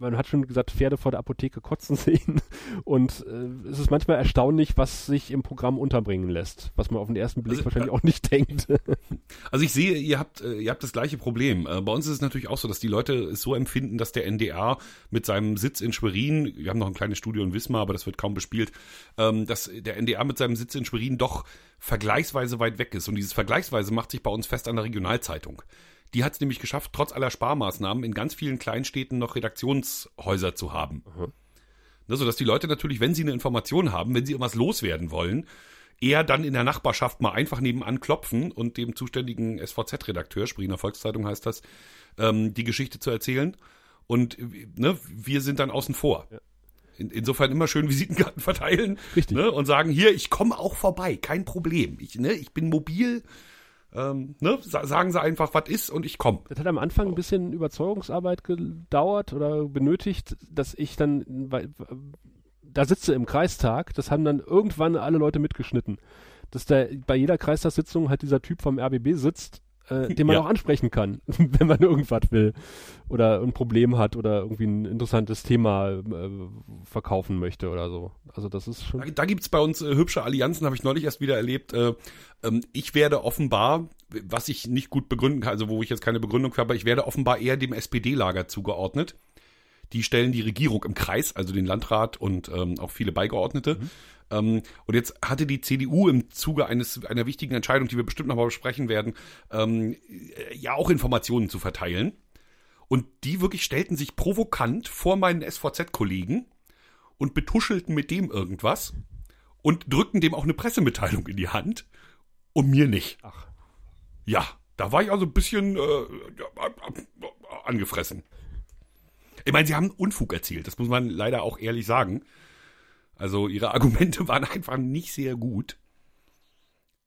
man hat schon gesagt, Pferde vor der Apotheke kotzen *laughs* sehen. Und äh, es ist manchmal erstaunlich, was sich im Programm unterbringen lässt, was man auf den ersten Blick also, wahrscheinlich äh, auch nicht *laughs* denkt. Also ich sehe, ihr habt, äh, ihr habt das gleiche Problem. Äh, bei uns ist es natürlich auch so, dass die Leute es so empfinden, dass der NDR mit seinem Sitz in Schwerin, wir haben noch ein kleines Studio in Wismar, aber das wird kaum bespielt, ähm, dass der NDR mit seinem Sitz in Schwerin doch vergleichsweise weit weg ist. Und dieses vergleichsweise macht sich bei uns fest an der Regionalzeitung. Die hat es nämlich geschafft, trotz aller Sparmaßnahmen in ganz vielen Kleinstädten noch Redaktionshäuser zu haben. Mhm. Ne, sodass die Leute natürlich, wenn sie eine Information haben, wenn sie irgendwas loswerden wollen, eher dann in der Nachbarschaft mal einfach nebenan klopfen und dem zuständigen SVZ-Redakteur, Springer Volkszeitung heißt das, ähm, die Geschichte zu erzählen. Und ne, wir sind dann außen vor. Ja. In, insofern immer schön Visitenkarten *laughs* verteilen. Ne, und sagen, hier, ich komme auch vorbei, kein Problem. Ich, ne, ich bin mobil, ähm, ne, sagen sie einfach, was ist und ich komme. Das hat am Anfang ein bisschen Überzeugungsarbeit gedauert oder benötigt, dass ich dann, weil, da sitze im Kreistag, das haben dann irgendwann alle Leute mitgeschnitten. dass da bei jeder Kreistagssitzung halt dieser Typ vom RBB sitzt, äh, den man ja. auch ansprechen kann, *laughs* wenn man irgendwas will oder ein Problem hat oder irgendwie ein interessantes Thema äh, verkaufen möchte oder so. Also das ist schon. Da, da gibt's bei uns äh, hübsche Allianzen, habe ich neulich erst wieder erlebt. Äh, ähm, ich werde offenbar, was ich nicht gut begründen kann, also wo ich jetzt keine Begründung habe, ich werde offenbar eher dem SPD-Lager zugeordnet. Die stellen die Regierung im Kreis, also den Landrat und ähm, auch viele Beigeordnete. Mhm. Ähm, und jetzt hatte die CDU im Zuge eines einer wichtigen Entscheidung, die wir bestimmt noch mal besprechen werden, ähm, ja auch Informationen zu verteilen. Und die wirklich stellten sich provokant vor meinen SVZ-Kollegen und betuschelten mit dem irgendwas und drückten dem auch eine Pressemitteilung in die Hand und mir nicht. Ach. Ja, da war ich also ein bisschen äh, angefressen. Ich meine, sie haben Unfug erzielt, das muss man leider auch ehrlich sagen. Also ihre Argumente *laughs* waren einfach nicht sehr gut.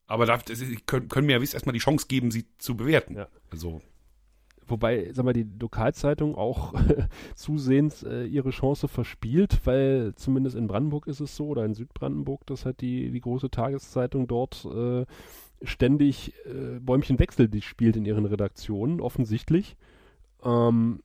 Aber da, können, können mir ja erstmal die Chance geben, sie zu bewerten. Ja. Also. Wobei, sag mal, die Lokalzeitung auch *laughs* zusehends äh, ihre Chance verspielt, weil zumindest in Brandenburg ist es so, oder in Südbrandenburg, dass halt die, die große Tageszeitung dort äh, ständig äh, Bäumchenwechsel die spielt in ihren Redaktionen, offensichtlich. Ähm,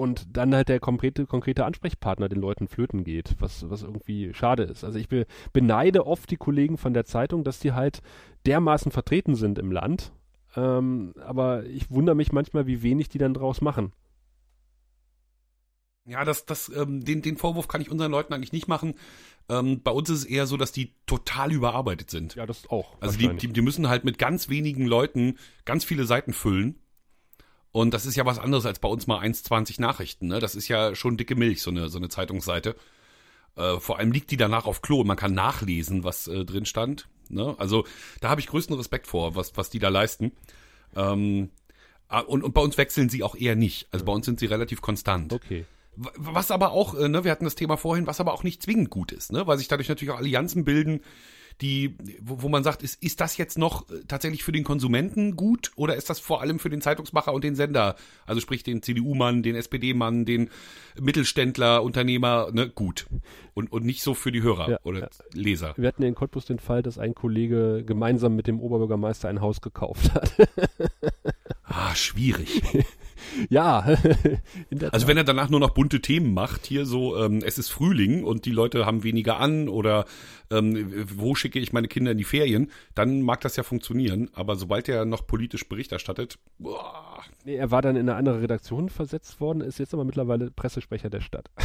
und dann halt der konkrete, konkrete Ansprechpartner den Leuten flöten geht, was, was irgendwie schade ist. Also ich be, beneide oft die Kollegen von der Zeitung, dass die halt dermaßen vertreten sind im Land. Ähm, aber ich wundere mich manchmal, wie wenig die dann draus machen. Ja, das, das, ähm, den, den Vorwurf kann ich unseren Leuten eigentlich nicht machen. Ähm, bei uns ist es eher so, dass die total überarbeitet sind. Ja, das auch. Also die, die, die müssen halt mit ganz wenigen Leuten ganz viele Seiten füllen und das ist ja was anderes als bei uns mal 1,20 Nachrichten. Ne? Das ist ja schon dicke Milch, so eine, so eine Zeitungsseite. Äh, vor allem liegt die danach auf Klo und man kann nachlesen, was äh, drin stand. Ne? Also da habe ich größten Respekt vor, was, was die da leisten. Ähm, ah, und, und bei uns wechseln sie auch eher nicht. Also bei uns sind sie relativ konstant. Okay. Was aber auch, äh, ne, wir hatten das Thema vorhin, was aber auch nicht zwingend gut ist, ne? weil sich dadurch natürlich auch Allianzen bilden, die, wo, wo man sagt, ist, ist das jetzt noch äh, tatsächlich für den Konsumenten gut oder ist das vor allem für den Zeitungsmacher und den Sender, also sprich den CDU-Mann, den SPD-Mann, den Mittelständler, Unternehmer, ne, gut und, und nicht so für die Hörer ja, oder ja. Leser. Wir hatten in Cottbus den Fall, dass ein Kollege gemeinsam mit dem Oberbürgermeister ein Haus gekauft hat. *laughs* ah, schwierig. *laughs* ja. *laughs* also wenn er danach nur noch bunte Themen macht, hier so, ähm, es ist Frühling und die Leute haben weniger an oder ähm, wo schicke ich meine Kinder in die Ferien, dann mag das ja funktionieren. Aber sobald er noch politisch Bericht erstattet, boah. Nee, er war dann in eine andere Redaktion versetzt worden, ist jetzt aber mittlerweile Pressesprecher der Stadt. *laughs*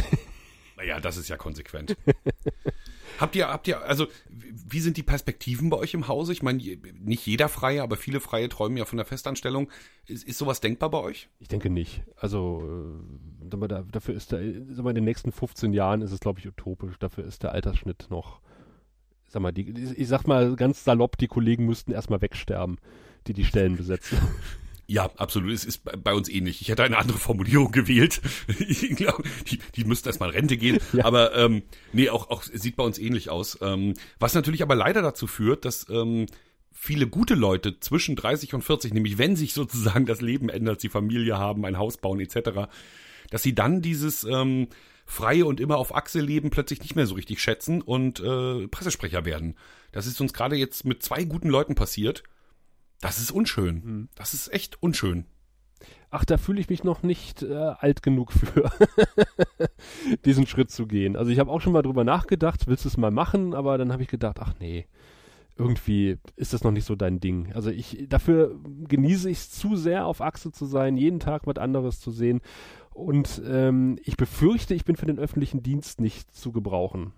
Naja, das ist ja konsequent. *laughs* habt ihr, habt ihr, also, wie sind die Perspektiven bei euch im Hause? Ich meine, nicht jeder Freie, aber viele Freie träumen ja von der Festanstellung. Ist, ist sowas denkbar bei euch? Ich denke nicht. Also, äh, dafür ist mal, in den nächsten 15 Jahren ist es, glaube ich, utopisch. Dafür ist der Altersschnitt noch, sag mal, die, ich sag mal ganz salopp, die Kollegen müssten erstmal wegsterben, die die Stellen besetzen. *laughs* Ja, absolut. Es ist bei uns ähnlich. Ich hätte eine andere Formulierung gewählt. *laughs* ich glaube, die, die müssten erstmal Rente gehen. Ja. Aber ähm, nee, auch, auch sieht bei uns ähnlich aus. Ähm, was natürlich aber leider dazu führt, dass ähm, viele gute Leute zwischen 30 und 40, nämlich wenn sich sozusagen das Leben ändert, sie Familie haben, ein Haus bauen etc., dass sie dann dieses ähm, freie und immer auf Achse leben plötzlich nicht mehr so richtig schätzen und äh, Pressesprecher werden. Das ist uns gerade jetzt mit zwei guten Leuten passiert das ist unschön. Hm. Das ist echt unschön. Ach, da fühle ich mich noch nicht äh, alt genug für, *laughs* diesen Schritt zu gehen. Also ich habe auch schon mal drüber nachgedacht, willst du es mal machen, aber dann habe ich gedacht, ach nee, irgendwie ist das noch nicht so dein Ding. Also ich dafür genieße ich es zu sehr, auf Achse zu sein, jeden Tag was anderes zu sehen. Und ähm, ich befürchte, ich bin für den öffentlichen Dienst nicht zu gebrauchen.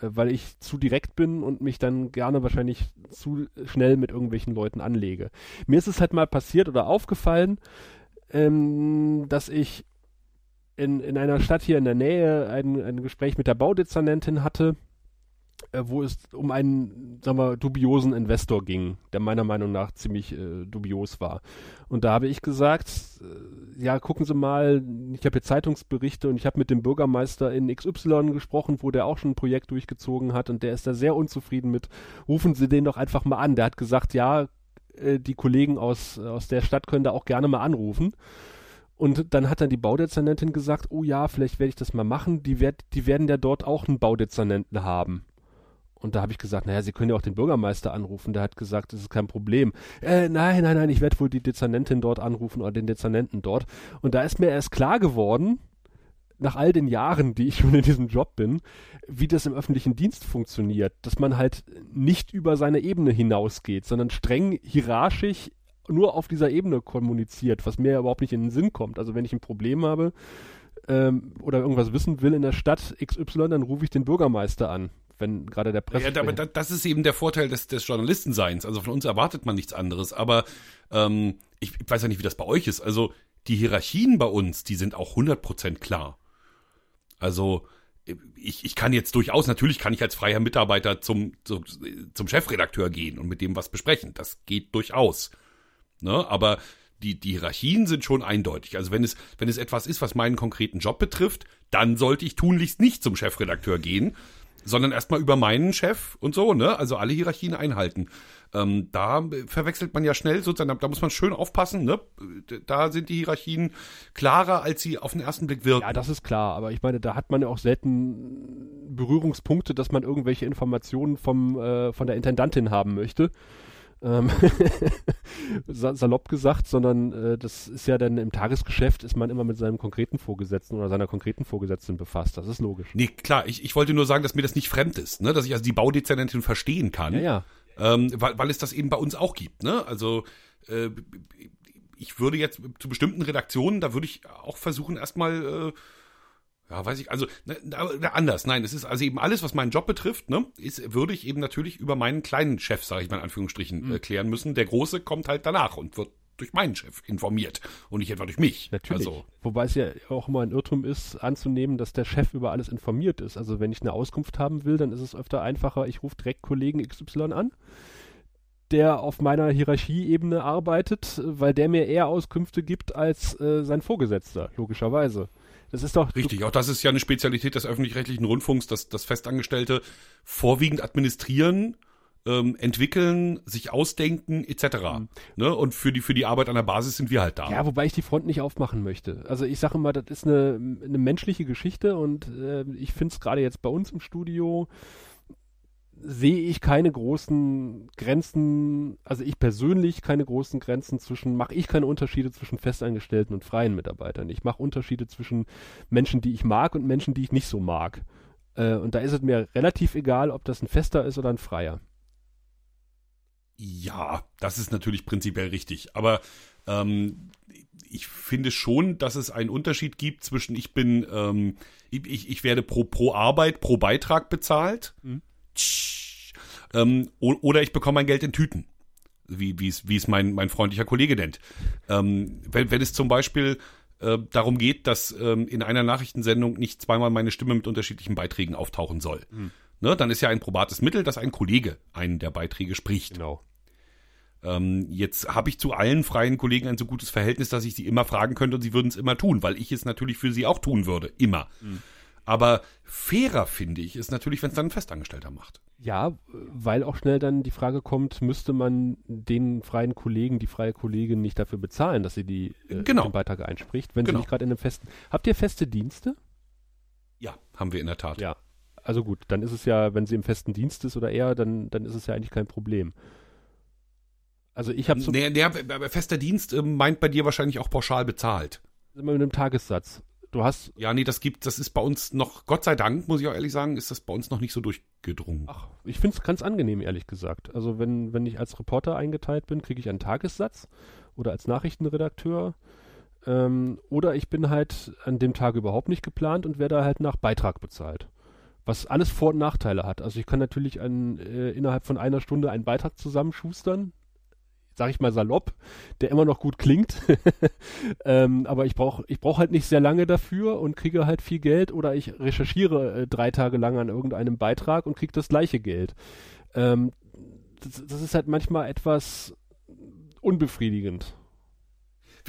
Äh, weil ich zu direkt bin und mich dann gerne wahrscheinlich zu schnell mit irgendwelchen Leuten anlege. Mir ist es halt mal passiert oder aufgefallen, ähm, dass ich in, in einer Stadt hier in der Nähe ein, ein Gespräch mit der Baudezernentin hatte wo es um einen, sagen wir, dubiosen Investor ging, der meiner Meinung nach ziemlich äh, dubios war. Und da habe ich gesagt, äh, ja, gucken Sie mal, ich habe hier Zeitungsberichte und ich habe mit dem Bürgermeister in XY gesprochen, wo der auch schon ein Projekt durchgezogen hat und der ist da sehr unzufrieden mit. Rufen Sie den doch einfach mal an. Der hat gesagt, ja, äh, die Kollegen aus, aus der Stadt können da auch gerne mal anrufen. Und dann hat dann die Baudezernentin gesagt, oh ja, vielleicht werde ich das mal machen. Die, werd, die werden ja dort auch einen Baudezernenten haben. Und da habe ich gesagt, naja, Sie können ja auch den Bürgermeister anrufen. Der hat gesagt, das ist kein Problem. Äh, nein, nein, nein, ich werde wohl die Dezernentin dort anrufen oder den Dezernenten dort. Und da ist mir erst klar geworden, nach all den Jahren, die ich *laughs* schon in diesem Job bin, wie das im öffentlichen Dienst funktioniert, dass man halt nicht über seine Ebene hinausgeht, sondern streng hierarchisch nur auf dieser Ebene kommuniziert, was mir ja überhaupt nicht in den Sinn kommt. Also wenn ich ein Problem habe ähm, oder irgendwas wissen will in der Stadt XY, dann rufe ich den Bürgermeister an wenn gerade der Presse. Ja, aber das ist eben der Vorteil des, des Journalistenseins. Also von uns erwartet man nichts anderes. Aber ähm, ich, ich weiß ja nicht, wie das bei euch ist. Also die Hierarchien bei uns, die sind auch 100% klar. Also ich, ich kann jetzt durchaus, natürlich kann ich als freier Mitarbeiter zum, zum, zum Chefredakteur gehen und mit dem was besprechen. Das geht durchaus. Ne? Aber die, die Hierarchien sind schon eindeutig. Also wenn es, wenn es etwas ist, was meinen konkreten Job betrifft, dann sollte ich tunlichst nicht zum Chefredakteur gehen, sondern erstmal über meinen Chef und so, ne? Also alle Hierarchien einhalten. Ähm, da verwechselt man ja schnell sozusagen, da muss man schön aufpassen, ne? Da sind die Hierarchien klarer, als sie auf den ersten Blick wirken. Ja, das ist klar, aber ich meine, da hat man ja auch selten Berührungspunkte, dass man irgendwelche Informationen vom, äh, von der Intendantin haben möchte ähm, *laughs* salopp gesagt, sondern äh, das ist ja dann im Tagesgeschäft ist man immer mit seinem konkreten Vorgesetzten oder seiner konkreten Vorgesetzten befasst. Das ist logisch. Nee, klar, ich, ich wollte nur sagen, dass mir das nicht fremd ist, ne? dass ich also die Baudezernentin verstehen kann. Ja, ja. Ähm, weil, weil es das eben bei uns auch gibt. Ne? Also äh, ich würde jetzt zu bestimmten Redaktionen, da würde ich auch versuchen, erstmal äh, ja, weiß ich, also ne, anders. Nein, es ist also eben alles, was meinen Job betrifft, ne, ist, würde ich eben natürlich über meinen kleinen Chef, sage ich mal in Anführungsstrichen, mhm. äh, klären müssen. Der große kommt halt danach und wird durch meinen Chef informiert und nicht etwa durch mich. Natürlich. Also, Wobei es ja auch immer ein Irrtum ist, anzunehmen, dass der Chef über alles informiert ist. Also wenn ich eine Auskunft haben will, dann ist es öfter einfacher, ich rufe direkt Kollegen XY an, der auf meiner Hierarchieebene arbeitet, weil der mir eher Auskünfte gibt als äh, sein Vorgesetzter, logischerweise. Das ist doch. Richtig, auch das ist ja eine Spezialität des öffentlich-rechtlichen Rundfunks, dass, dass Festangestellte vorwiegend administrieren, ähm, entwickeln, sich ausdenken, etc. Mhm. Ne? Und für die, für die Arbeit an der Basis sind wir halt da. Ja, wobei ich die Front nicht aufmachen möchte. Also ich sage immer, das ist eine, eine menschliche Geschichte und äh, ich finde es gerade jetzt bei uns im Studio sehe ich keine großen Grenzen, also ich persönlich keine großen Grenzen zwischen, mache ich keine Unterschiede zwischen Festangestellten und freien Mitarbeitern. Ich mache Unterschiede zwischen Menschen, die ich mag und Menschen, die ich nicht so mag. Äh, und da ist es mir relativ egal, ob das ein Fester ist oder ein Freier. Ja, das ist natürlich prinzipiell richtig. Aber ähm, ich finde schon, dass es einen Unterschied gibt zwischen ich bin, ähm, ich, ich werde pro, pro Arbeit, pro Beitrag bezahlt. Mhm ähm, oder ich bekomme mein Geld in Tüten, wie wie es wie es mein mein freundlicher Kollege nennt. Ähm, wenn, wenn es zum Beispiel äh, darum geht, dass ähm, in einer Nachrichtensendung nicht zweimal meine Stimme mit unterschiedlichen Beiträgen auftauchen soll, mhm. ne, dann ist ja ein probates Mittel, dass ein Kollege einen der Beiträge spricht. Genau. Ähm, jetzt habe ich zu allen freien Kollegen ein so gutes Verhältnis, dass ich sie immer fragen könnte und sie würden es immer tun, weil ich es natürlich für sie auch tun würde, immer. Mhm. Aber fairer finde ich ist natürlich, wenn es dann ein Festangestellter macht. Ja, weil auch schnell dann die Frage kommt, müsste man den freien Kollegen, die freie Kollegin nicht dafür bezahlen, dass sie die, äh, genau. den Beitrag einspricht, wenn genau. sie nicht gerade in einem festen. Habt ihr feste Dienste? Ja, haben wir in der Tat. Ja. Also gut, dann ist es ja, wenn sie im festen Dienst ist oder eher, dann, dann ist es ja eigentlich kein Problem. Also ich habe so. Nee, nee, fester Dienst äh, meint bei dir wahrscheinlich auch pauschal bezahlt. Immer mit einem Tagessatz. Du hast. Ja, nee, das gibt, das ist bei uns noch, Gott sei Dank, muss ich auch ehrlich sagen, ist das bei uns noch nicht so durchgedrungen. Ach, ich finde es ganz angenehm, ehrlich gesagt. Also wenn, wenn ich als Reporter eingeteilt bin, kriege ich einen Tagessatz oder als Nachrichtenredakteur. Ähm, oder ich bin halt an dem Tag überhaupt nicht geplant und werde halt nach Beitrag bezahlt. Was alles Vor- und Nachteile hat. Also ich kann natürlich ein, äh, innerhalb von einer Stunde einen Beitrag zusammenschustern, sag ich mal salopp, der immer noch gut klingt. *laughs* ähm, aber ich brauche ich brauch halt nicht sehr lange dafür und kriege halt viel Geld oder ich recherchiere äh, drei Tage lang an irgendeinem Beitrag und kriege das gleiche Geld. Ähm, das, das ist halt manchmal etwas unbefriedigend.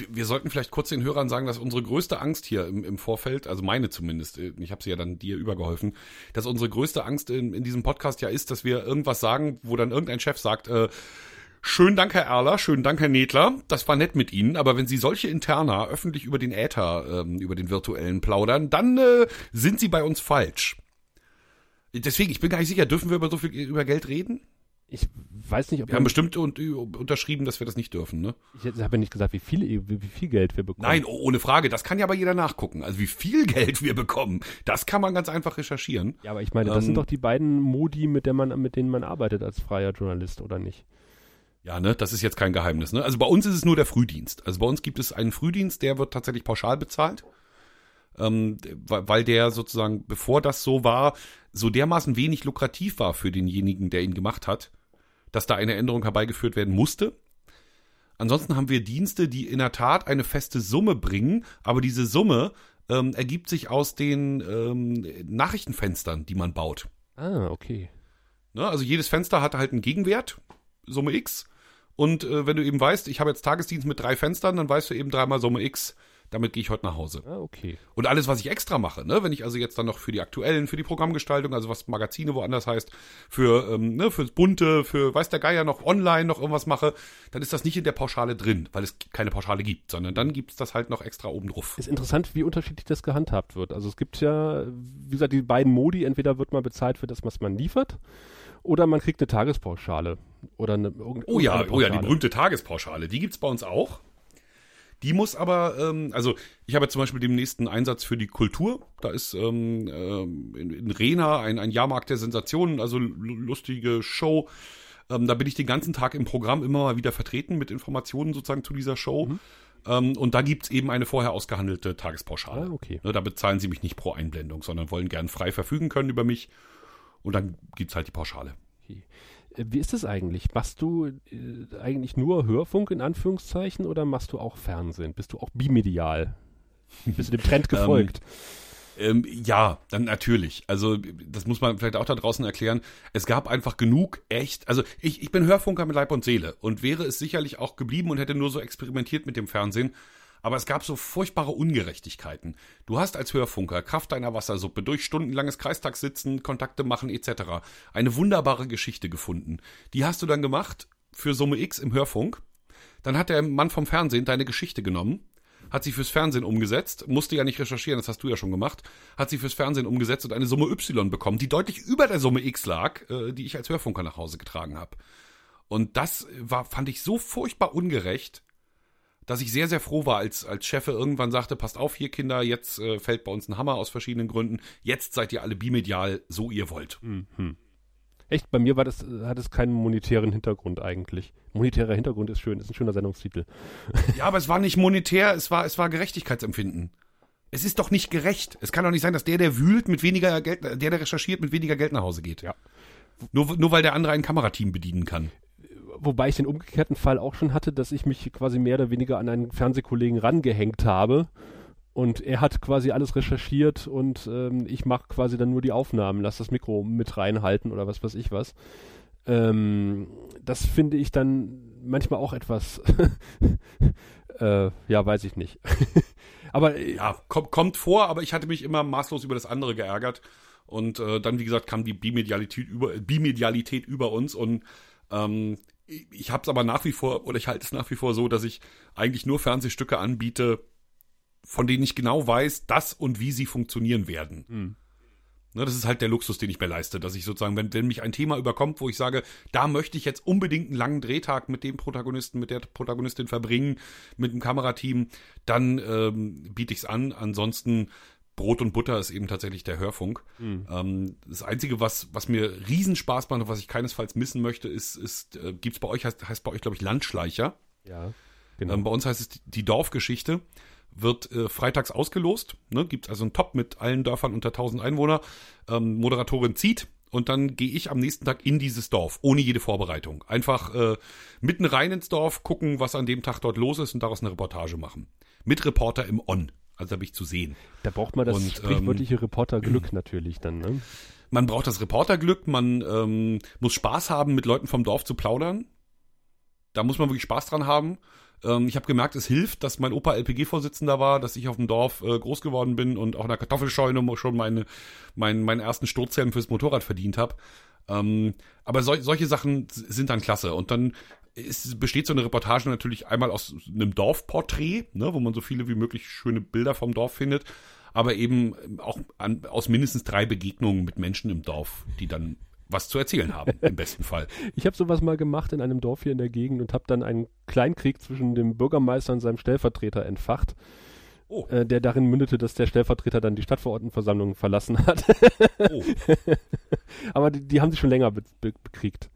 Wir, sollten vielleicht kurz den Hörern sagen, dass unsere größte Angst hier im, im Vorfeld, also meine zumindest, äh, ich habe sie ja dann dir übergeholfen, dass unsere größte Angst in, in diesem Podcast ja ist, dass wir irgendwas sagen, wo dann irgendein Chef sagt, äh, Schönen Dank, Herr Erler, schönen Dank, Herr Nedler. Das war nett mit Ihnen, aber wenn Sie solche Interna öffentlich über den Äther, ähm, über den virtuellen plaudern, dann äh, sind Sie bei uns falsch. Deswegen, ich bin gar nicht sicher, dürfen wir über so viel über Geld reden? Ich weiß nicht, ob Wir haben bestimmt und, unterschrieben, dass wir das nicht dürfen, ne? Ich habe ja nicht gesagt, wie viel, wie, wie viel Geld wir bekommen. Nein, oh- ohne Frage. Das kann ja aber jeder nachgucken. Also wie viel Geld wir bekommen, das kann man ganz einfach recherchieren. Ja, aber ich meine, das Ähm, sind doch die beiden Modi, mit, der man, mit denen man arbeitet als freier Journalist, oder nicht? Ja, ne, das ist jetzt kein Geheimnis, ne? Also bei uns ist es nur der Frühdienst. Also bei uns gibt es einen Frühdienst, der wird tatsächlich pauschal bezahlt. Ähm, weil der sozusagen, bevor das so war, so dermaßen wenig lukrativ war für denjenigen, der ihn gemacht hat, dass da eine Änderung herbeigeführt werden musste. Ansonsten haben wir Dienste, die in der Tat eine feste Summe bringen, aber diese Summe ähm, ergibt sich aus den ähm, Nachrichtenfenstern, die man baut. Ah, okay. Ne? Also jedes Fenster hat halt einen Gegenwert, Summe X. Und äh, wenn du eben weißt, ich habe jetzt Tagesdienst mit drei Fenstern, dann weißt du eben dreimal Summe X. Damit gehe ich heute nach Hause. Ah, okay. Und alles, was ich extra mache, ne, wenn ich also jetzt dann noch für die aktuellen, für die Programmgestaltung, also was Magazine woanders heißt, für ähm, ne, fürs Bunte, für weiß der Geier noch online noch irgendwas mache, dann ist das nicht in der Pauschale drin, weil es keine Pauschale gibt, sondern dann gibt's das halt noch extra oben drauf. Ist interessant, wie unterschiedlich das gehandhabt wird. Also es gibt ja, wie gesagt, die beiden Modi, entweder wird man bezahlt für das, was man liefert, oder man kriegt eine Tagespauschale. Oder eine, irgend- Oh ja, irgendeine oh ja, die berühmte Tagespauschale, die gibt's bei uns auch. Die muss aber, ähm, also ich habe zum Beispiel den nächsten Einsatz für die Kultur. Da ist ähm, ähm, in, in Rena ein, ein Jahrmarkt der Sensationen, also lu- lustige Show. Ähm, da bin ich den ganzen Tag im Programm immer mal wieder vertreten mit Informationen sozusagen zu dieser Show. Ähm, und da gibt's eben eine vorher ausgehandelte Tagespauschale. Ah, okay. Ne, da bezahlen sie mich nicht pro Einblendung, sondern wollen gern frei verfügen können über mich. Und dann gibt's halt die Pauschale. Okay. Wie ist es eigentlich? Machst du äh, eigentlich nur Hörfunk in Anführungszeichen oder machst du auch Fernsehen? Bist du auch bimedial? Bist du dem Trend *laughs* gefolgt? Ähm, ja, dann natürlich. Also das muss man vielleicht auch da draußen erklären. Es gab einfach genug echt. Also ich, ich bin Hörfunker mit Leib und Seele und wäre es sicherlich auch geblieben und hätte nur so experimentiert mit dem Fernsehen. Aber es gab so furchtbare Ungerechtigkeiten. Du hast als Hörfunker Kraft deiner Wassersuppe durch stundenlanges Kreistagssitzen, Kontakte machen etc. eine wunderbare Geschichte gefunden. Die hast du dann gemacht für Summe X im Hörfunk. Dann hat der Mann vom Fernsehen deine Geschichte genommen hat sie fürs Fernsehen umgesetzt, musste ja nicht recherchieren, das hast du ja schon gemacht, hat sie fürs Fernsehen umgesetzt und eine Summe Y bekommen, die deutlich über der Summe X lag, äh, die ich als Hörfunker nach Hause getragen habe. Und das war, fand ich so furchtbar ungerecht, dass ich sehr, sehr froh war, als, als Chef irgendwann sagte, passt auf hier Kinder, jetzt äh, fällt bei uns ein Hammer aus verschiedenen Gründen, jetzt seid ihr alle bimedial, so ihr wollt. Mhm. Echt, bei mir war das, äh, hat es keinen monetären Hintergrund eigentlich. Monetärer Hintergrund ist schön, ist ein schöner Sendungstitel. Ja, aber es war nicht monetär, es war, es war Gerechtigkeitsempfinden. Es ist doch nicht gerecht. Es kann doch nicht sein, dass der, der wühlt, mit weniger Geld, der, der recherchiert, mit weniger Geld nach Hause geht. Ja. Nur, nur weil der andere ein Kamerateam bedienen kann. Wobei ich den umgekehrten Fall auch schon hatte, dass ich mich quasi mehr oder weniger an einen Fernsehkollegen rangehängt habe. Und er hat quasi alles recherchiert und ähm, ich mache quasi dann nur die Aufnahmen, lass das Mikro mit reinhalten oder was weiß ich was. Ähm, das finde ich dann manchmal auch etwas, *laughs* äh, ja, weiß ich nicht. *laughs* Aber äh, Ja, kommt, kommt vor, aber ich hatte mich immer maßlos über das andere geärgert. Und äh, dann, wie gesagt, kam die Bimedialität über, Bimedialität über uns und ähm, ich, ich habe es aber nach wie vor, oder ich halte es nach wie vor so, dass ich eigentlich nur Fernsehstücke anbiete, von denen ich genau weiß, dass und wie sie funktionieren werden. Hm. Ne, das ist halt der Luxus, den ich mir leiste, dass ich sozusagen, wenn, wenn mich ein Thema überkommt, wo ich sage, da möchte ich jetzt unbedingt einen langen Drehtag mit dem Protagonisten, mit der Protagonistin verbringen, mit dem Kamerateam, dann ähm, biete ich es an. Ansonsten Brot und Butter ist eben tatsächlich der Hörfunk. Hm. Ähm, das Einzige, was, was mir Riesenspaß macht und was ich keinesfalls missen möchte, ist, ist äh, gibt's bei euch, heißt, heißt bei euch, glaube ich, Landschleicher. ja, genau. Ähm, bei uns heißt es die, die Dorfgeschichte. Wird äh, freitags ausgelost. Ne? Gibt also einen Top mit allen Dörfern unter 1000 Einwohner. Ähm, Moderatorin zieht und dann gehe ich am nächsten Tag in dieses Dorf, ohne jede Vorbereitung. Einfach äh, mitten rein ins Dorf, gucken, was an dem Tag dort los ist und daraus eine Reportage machen. Mit Reporter im On. Also da bin ich zu sehen. da braucht man das und, ähm, sprichwörtliche Reporterglück natürlich dann, ne? Man braucht das Reporterglück, man ähm, muss Spaß haben, mit Leuten vom Dorf zu plaudern. Da muss man wirklich Spaß dran haben. Ähm, ich habe gemerkt, es hilft, dass mein Opa LPG-Vorsitzender war, dass ich auf dem Dorf äh, groß geworden bin und auch in der Kartoffelscheune schon meine, mein, meinen ersten Sturzhelm fürs Motorrad verdient habe. Ähm, aber sol solche Sachen sind dann klasse. Und dann ist, besteht so eine Reportage natürlich einmal aus einem Dorfporträt, ne, wo man so viele wie möglich schöne Bilder vom Dorf findet. aber eben auch an, aus mindestens drei Begegnungen mit Menschen im Dorf, die dann was zu erzählen haben, *laughs* im besten Fall. Ich habe sowas mal gemacht in einem Dorf hier in der Gegend und habe dann einen Kleinkrieg zwischen dem Bürgermeister und seinem Stellvertreter entfacht. Oh. Äh, der darin mündete, dass der Stellvertreter dann die Stadtverordnetenversammlung verlassen hat. oh. *laughs* Aber die, die, haben sich schon länger be be bekriegt.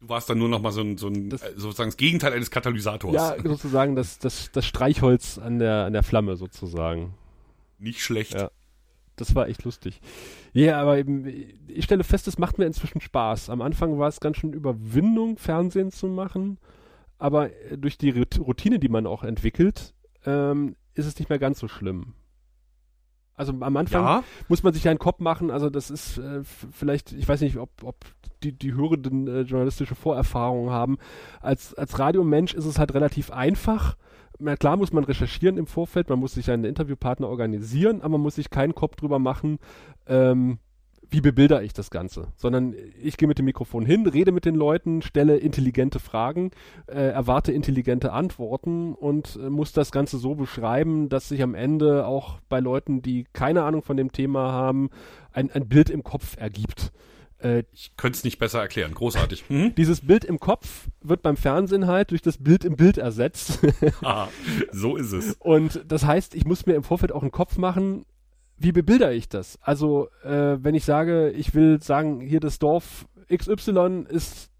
Du warst dann nur noch mal so ein, so ein das, äh, sozusagen das Gegenteil eines Katalysators. Ja, sozusagen das, das, das Streichholz an der, an der Flamme sozusagen. Nicht schlecht. Ja. Das war echt lustig. Ja, aber eben, ich stelle fest, es macht mir inzwischen Spaß. Am Anfang war es ganz schön Überwindung, Fernsehen zu machen. Aber äh, durch die Routine, die man auch entwickelt, ähm, ist es nicht mehr ganz so schlimm. Also am Anfang ja. muss man sich einen Kopf machen, also das ist äh, vielleicht, ich weiß nicht, ob, ob die, die Hörenden äh, journalistische Vorerfahrungen haben. Als, als Radiomensch ist es halt relativ einfach. Na klar muss man recherchieren im Vorfeld, man muss sich einen Interviewpartner organisieren, aber man muss sich keinen Kopf drüber machen, ähm, wie bebilder ich das Ganze, sondern ich gehe mit dem Mikrofon hin, rede mit den Leuten, stelle intelligente Fragen, äh, erwarte intelligente Antworten und äh, muss das Ganze so beschreiben, dass sich am Ende auch bei Leuten, die keine Ahnung von dem Thema haben, ein, ein Bild im Kopf ergibt. Äh, ich könnte es nicht besser erklären. Großartig. Mhm. Dieses Bild im Kopf wird beim Fernsehen halt durch das Bild im Bild ersetzt. *laughs* ah, so ist es. Und das heißt, ich muss mir im Vorfeld auch einen Kopf machen, wie bebilder ich das? Also, äh, wenn ich sage, ich will sagen, hier das Dorf XY ist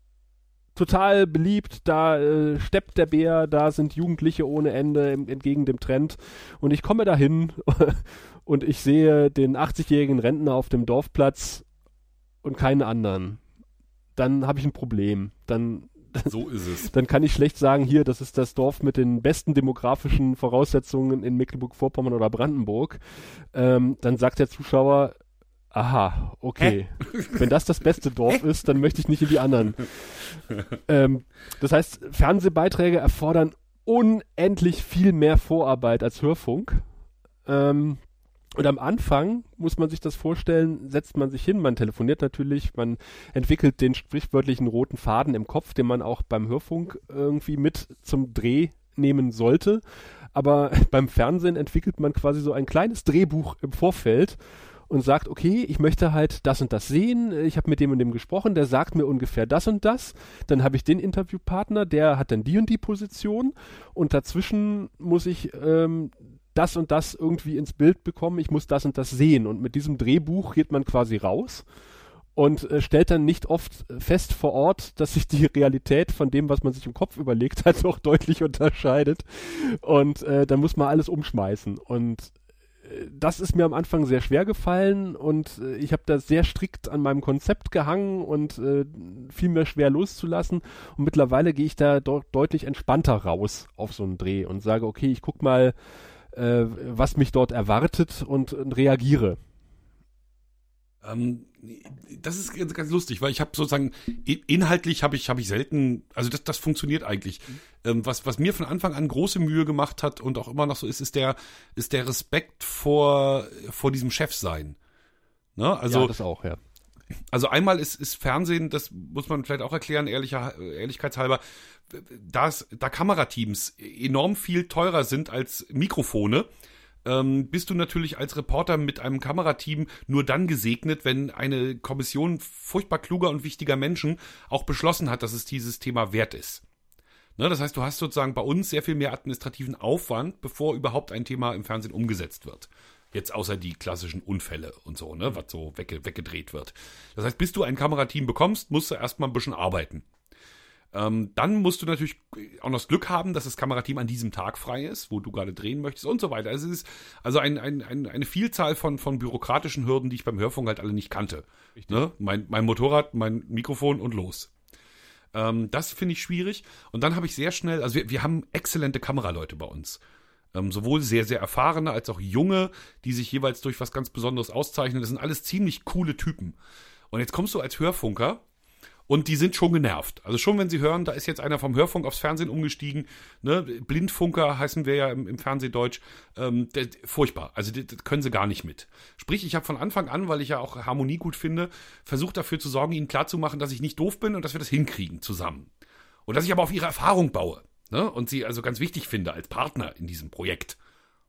total beliebt, da äh, steppt der Bär, da sind Jugendliche ohne Ende im, entgegen dem Trend und ich komme dahin *laughs* und ich sehe den 80-jährigen Rentner auf dem Dorfplatz und keinen anderen. Dann habe ich ein Problem. Dann *laughs* so ist es. Dann kann ich schlecht sagen, hier, das ist das Dorf mit den besten demografischen Voraussetzungen in Mecklenburg-Vorpommern oder Brandenburg. Ähm, dann sagt der Zuschauer, aha, okay. Hä? Wenn das das beste *laughs* Dorf Hä? ist, dann möchte ich nicht in die anderen. *laughs* ähm, das heißt, Fernsehbeiträge erfordern unendlich viel mehr Vorarbeit als Hörfunk. Ähm, und am Anfang muss man sich das vorstellen, setzt man sich hin, man telefoniert natürlich, man entwickelt den sprichwörtlichen roten Faden im Kopf, den man auch beim Hörfunk irgendwie mit zum Dreh nehmen sollte. Aber *laughs* beim Fernsehen entwickelt man quasi so ein kleines Drehbuch im Vorfeld und sagt, okay, ich möchte halt das und das sehen, ich habe mit dem und dem gesprochen, der sagt mir ungefähr das und das, dann habe ich den Interviewpartner, der hat dann die und die Position und dazwischen muss ich ähm, das und das irgendwie ins Bild bekommen, ich muss das und das sehen. Und mit diesem Drehbuch geht man quasi raus und äh, stellt dann nicht oft fest vor Ort, dass sich die Realität von dem, was man sich im Kopf überlegt hat, *laughs* auch deutlich unterscheidet. Und äh, dann muss man alles umschmeißen. Und äh, das ist mir am Anfang sehr schwer gefallen und äh, ich habe da sehr strikt an meinem Konzept gehangen und äh, viel mehr schwer loszulassen. Und mittlerweile gehe ich da de deutlich entspannter raus auf so einen Dreh und sage, okay, ich guck mal, äh, was mich dort erwartet und, und reagiere. Ähm, das ist ganz, ganz lustig, weil ich habe sozusagen inhaltlich habe ich habe ich selten, also das, das funktioniert eigentlich. Ähm, was was mir von Anfang an große Mühe gemacht hat und auch immer noch so ist, ist der ist der Respekt vor vor diesem Chefsein. Ne? Also ja, das auch, ja. Also einmal ist, ist Fernsehen, das muss man vielleicht auch erklären, ehrlicher, ehrlichkeitshalber, dass da Kamerateams enorm viel teurer sind als Mikrofone, ähm, bist du natürlich als Reporter mit einem Kamerateam nur dann gesegnet, wenn eine Kommission furchtbar kluger und wichtiger Menschen auch beschlossen hat, dass es dieses Thema wert ist. Ne, das heißt, du hast sozusagen bei uns sehr viel mehr administrativen Aufwand, bevor überhaupt ein Thema im Fernsehen umgesetzt wird. Jetzt außer die klassischen Unfälle und so, ne, was so wegge weggedreht wird. Das heißt, bis du ein Kamerateam bekommst, musst du erstmal ein bisschen arbeiten. Ähm, dann musst du natürlich auch noch das Glück haben, dass das Kamerateam an diesem Tag frei ist, wo du gerade drehen möchtest und so weiter. Also es ist also ein, ein, ein, eine Vielzahl von, von bürokratischen Hürden, die ich beim Hörfunk halt alle nicht kannte. Ne? Mein, mein Motorrad, mein Mikrofon und los. Ähm, das finde ich schwierig. Und dann habe ich sehr schnell, also wir, wir haben exzellente Kameraleute bei uns. Ähm, sowohl sehr, sehr erfahrene als auch junge, die sich jeweils durch was ganz Besonderes auszeichnen. Das sind alles ziemlich coole Typen. Und jetzt kommst du als Hörfunker und die sind schon genervt. Also schon, wenn sie hören, da ist jetzt einer vom Hörfunk aufs Fernsehen umgestiegen, ne? Blindfunker heißen wir ja im, im Fernsehdeutsch, ähm, der, furchtbar. Also das, das können sie gar nicht mit. Sprich, ich habe von Anfang an, weil ich ja auch Harmonie gut finde, versucht dafür zu sorgen, ihnen klarzumachen, dass ich nicht doof bin und dass wir das hinkriegen zusammen. Und dass ich aber auf ihre Erfahrung baue. Ne? Und sie also ganz wichtig finde als Partner in diesem Projekt.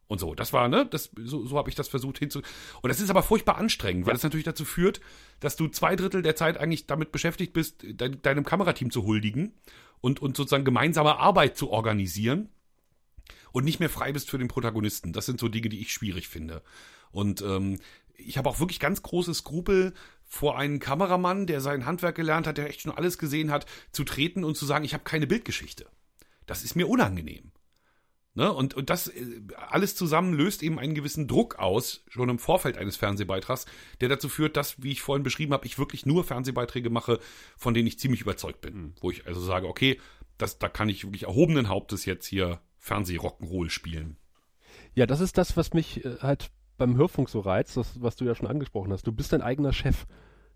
und so. Das war, ne, das, so, so habe ich das versucht hinzu. Und das ist aber furchtbar anstrengend, weil das natürlich dazu führt, dass du zwei Drittel der Zeit eigentlich damit beschäftigt bist, de deinem Kamerateam zu huldigen und, und sozusagen gemeinsame Arbeit zu organisieren und nicht mehr frei bist für den Protagonisten. Das sind so Dinge, die ich schwierig finde. Und ähm, ich habe auch wirklich ganz große Skrupel, vor einen Kameramann, der sein Handwerk gelernt hat, der echt schon alles gesehen hat, zu treten und zu sagen, ich habe keine Bildgeschichte. Das ist mir unangenehm. Ne? Und, und das äh, alles zusammen löst eben einen gewissen Druck aus, schon im Vorfeld eines Fernsehbeitrags, der dazu führt, dass, wie ich vorhin beschrieben habe, ich wirklich nur Fernsehbeiträge mache, von denen ich ziemlich überzeugt bin. Mhm. Wo ich also sage, okay, das, da kann ich wirklich erhobenen Hauptes jetzt hier Fernsehrock'n'Roll spielen. Ja, das ist das, was mich äh, halt beim Hörfunk so reizt, das, was du ja schon angesprochen hast. Du bist dein eigener Chef.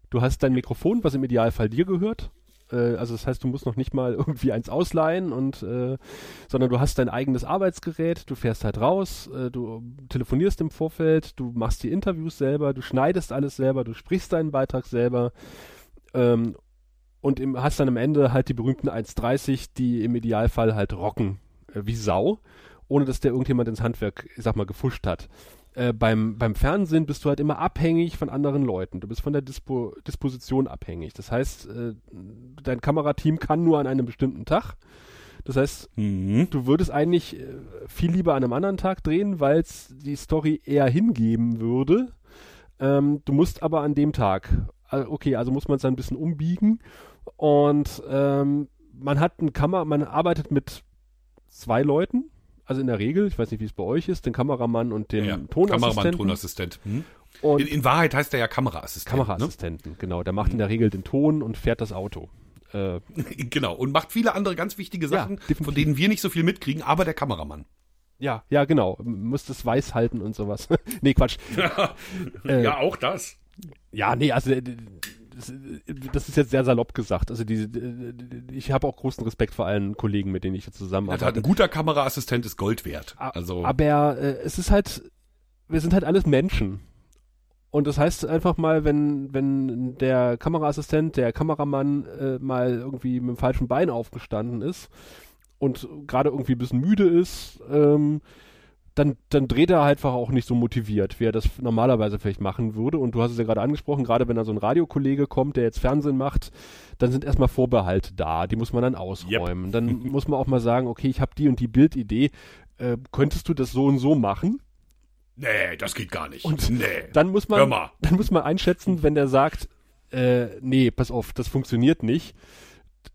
Du hast dein Mikrofon, was im Idealfall dir gehört. Äh, also das heißt, du musst noch nicht mal *laughs* irgendwie eins ausleihen und äh, sondern du hast dein eigenes Arbeitsgerät, du fährst halt raus, äh, du telefonierst im Vorfeld, du machst die Interviews selber, du schneidest alles selber, du sprichst deinen Beitrag selber ähm, und im, hast dann am Ende halt die berühmten 1,30, die im Idealfall halt rocken äh, wie Sau, ohne dass der irgendjemand ins Handwerk, ich sag mal, gefuscht hat. Äh, beim, beim Fernsehen bist du halt immer abhängig von anderen Leuten. Du bist von der Dispo Disposition abhängig. Das heißt, äh, dein Kamerateam kann nur an einem bestimmten Tag. Das heißt, mhm. du würdest eigentlich äh, viel lieber an einem anderen Tag drehen, weil es die Story eher hingeben würde. Ähm, du musst aber an dem Tag, okay, also muss man es dann ein bisschen umbiegen und ähm, man hat ein Kamera, man arbeitet mit zwei Leuten, also in der Regel, ich weiß nicht, wie es bei euch ist, den Kameramann und den ja, Tonassistenten. Kameramann, Tonassistent. Hm? In, in, Wahrheit heißt er ja Kameraassistent. Kameraassistenten, ne? genau. Der macht hm. in der Regel den Ton und fährt das Auto. Äh, *laughs* genau, und macht viele andere ganz wichtige Sachen, ja, von denen wir nicht so viel mitkriegen, aber der Kameramann. Ja, ja, genau. Muss das weiß halten und sowas. *laughs* nee, Quatsch. *laughs* Ja, äh, ja, auch das. Ja, nee, also äh, das ist jetzt sehr salopp gesagt. Also die, ich habe auch großen Respekt vor allen Kollegen, mit denen ich zusammenarbeite. Ja, ein guter Kameraassistent ist Gold wert. Also. Aber äh, es ist halt, wir sind halt alles Menschen. Und das heißt einfach mal, wenn, wenn der Kameraassistent, der Kameramann äh, mal irgendwie mit dem falschen Bein aufgestanden ist und gerade irgendwie ein bisschen müde ist, ähm, dann, dann dreht er halt einfach auch nicht so motiviert, wie er das normalerweise vielleicht machen würde. Und du hast es ja gerade angesprochen, gerade wenn da so ein Radiokollege kommt, der jetzt Fernsehen macht, dann sind erstmal Vorbehalte da, die muss man dann ausräumen. Yep. Dann muss man auch mal sagen, okay, ich habe die und die Bildidee, äh, könntest du das so und so machen? Nee, das geht gar nicht. Und nee. dann muss man, dann muss man einschätzen, wenn der sagt, äh, nee, pass auf, das funktioniert nicht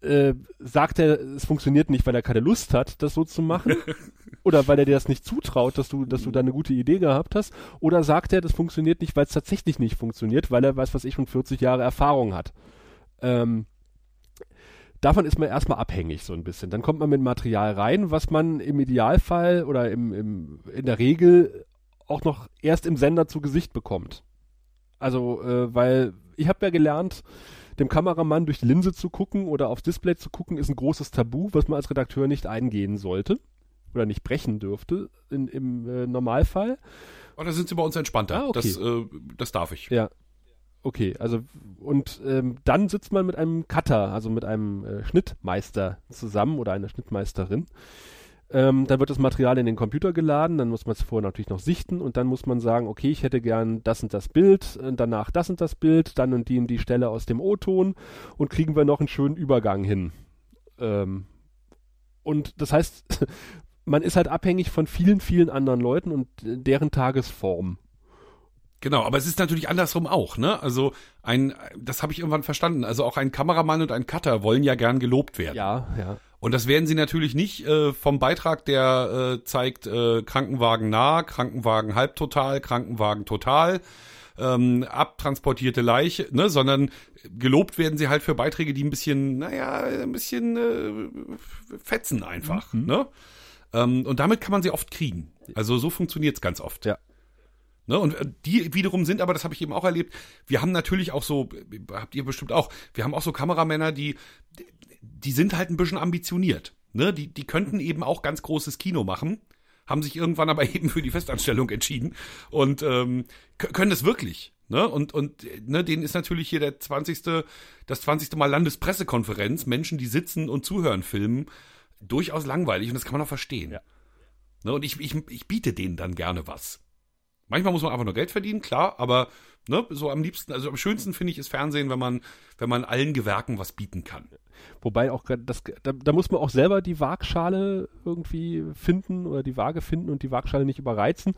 äh, sagt er, es funktioniert nicht, weil er keine Lust hat, das so zu machen? *laughs* oder weil er dir das nicht zutraut, dass du, dass du da eine gute Idee gehabt hast? Oder sagt er, das funktioniert nicht, weil es tatsächlich nicht funktioniert, weil er weiß, was ich schon 40 Jahre Erfahrung hat? Ähm, davon ist man erstmal abhängig so ein bisschen. Dann kommt man mit Material rein, was man im Idealfall oder im, im, in der Regel auch noch erst im Sender zu Gesicht bekommt. Also, äh, weil ich habe ja gelernt, dem Kameramann durch die Linse zu gucken oder aufs Display zu gucken, ist ein großes Tabu, was man als Redakteur nicht eingehen sollte oder nicht brechen dürfte in, im äh, Normalfall. Oh, da sind sie bei uns entspannter. Ah, okay. das, äh, das darf ich. Ja. Okay, also und ähm, dann sitzt man mit einem Cutter, also mit einem äh, Schnittmeister zusammen oder einer Schnittmeisterin ähm, dann wird das Material in den Computer geladen, dann muss man es vorher natürlich noch sichten und dann muss man sagen, okay, ich hätte gern das und das Bild, äh, danach das und das Bild, dann und die und die Stelle aus dem O-Ton und kriegen wir noch einen schönen Übergang hin. Ähm, und das heißt, *laughs* man ist halt abhängig von vielen, vielen anderen Leuten und deren Tagesform. Genau, aber es ist natürlich andersrum auch, ne? Also ein, das habe ich irgendwann verstanden. Also auch ein Kameramann und ein Cutter wollen ja gern gelobt werden. Ja, ja. Und das werden sie natürlich nicht äh, vom Beitrag, der äh, zeigt äh, Krankenwagen nah, Krankenwagen halbtotal, Krankenwagen total, ähm, abtransportierte Leiche, ne, sondern gelobt werden sie halt für Beiträge, die ein bisschen, naja, ein bisschen äh, fetzen einfach, mhm. ne? Ähm, und damit kann man sie oft kriegen. Also so funktioniert's ganz oft. Ja. Ne, und äh, die wiederum sind, aber das habe ich eben auch erlebt, wir haben natürlich auch so, habt ihr bestimmt auch, wir haben auch so Kameramänner, die, die sind halt ein bisschen ambitioniert. Ne? Die, die könnten eben auch ganz großes Kino machen, haben sich irgendwann aber *laughs* eben für die Festanstellung entschieden und ähm, können es wirklich. Ne? Und, und ne, denen ist natürlich hier der 20. das 20. Mal Landespressekonferenz, Menschen, die sitzen und zuhören, filmen, durchaus langweilig und das kann man auch verstehen. Ja. Ne, und ich, ich, ich biete denen dann gerne was. Manchmal muss man einfach nur Geld verdienen, klar, aber ne, so am liebsten, also am schönsten finde ich ist Fernsehen, wenn man, wenn man allen Gewerken was bieten kann. Wobei auch das, da, da muss man auch selber die Waagschale irgendwie finden oder die Waage finden und die Waagschale nicht überreizen,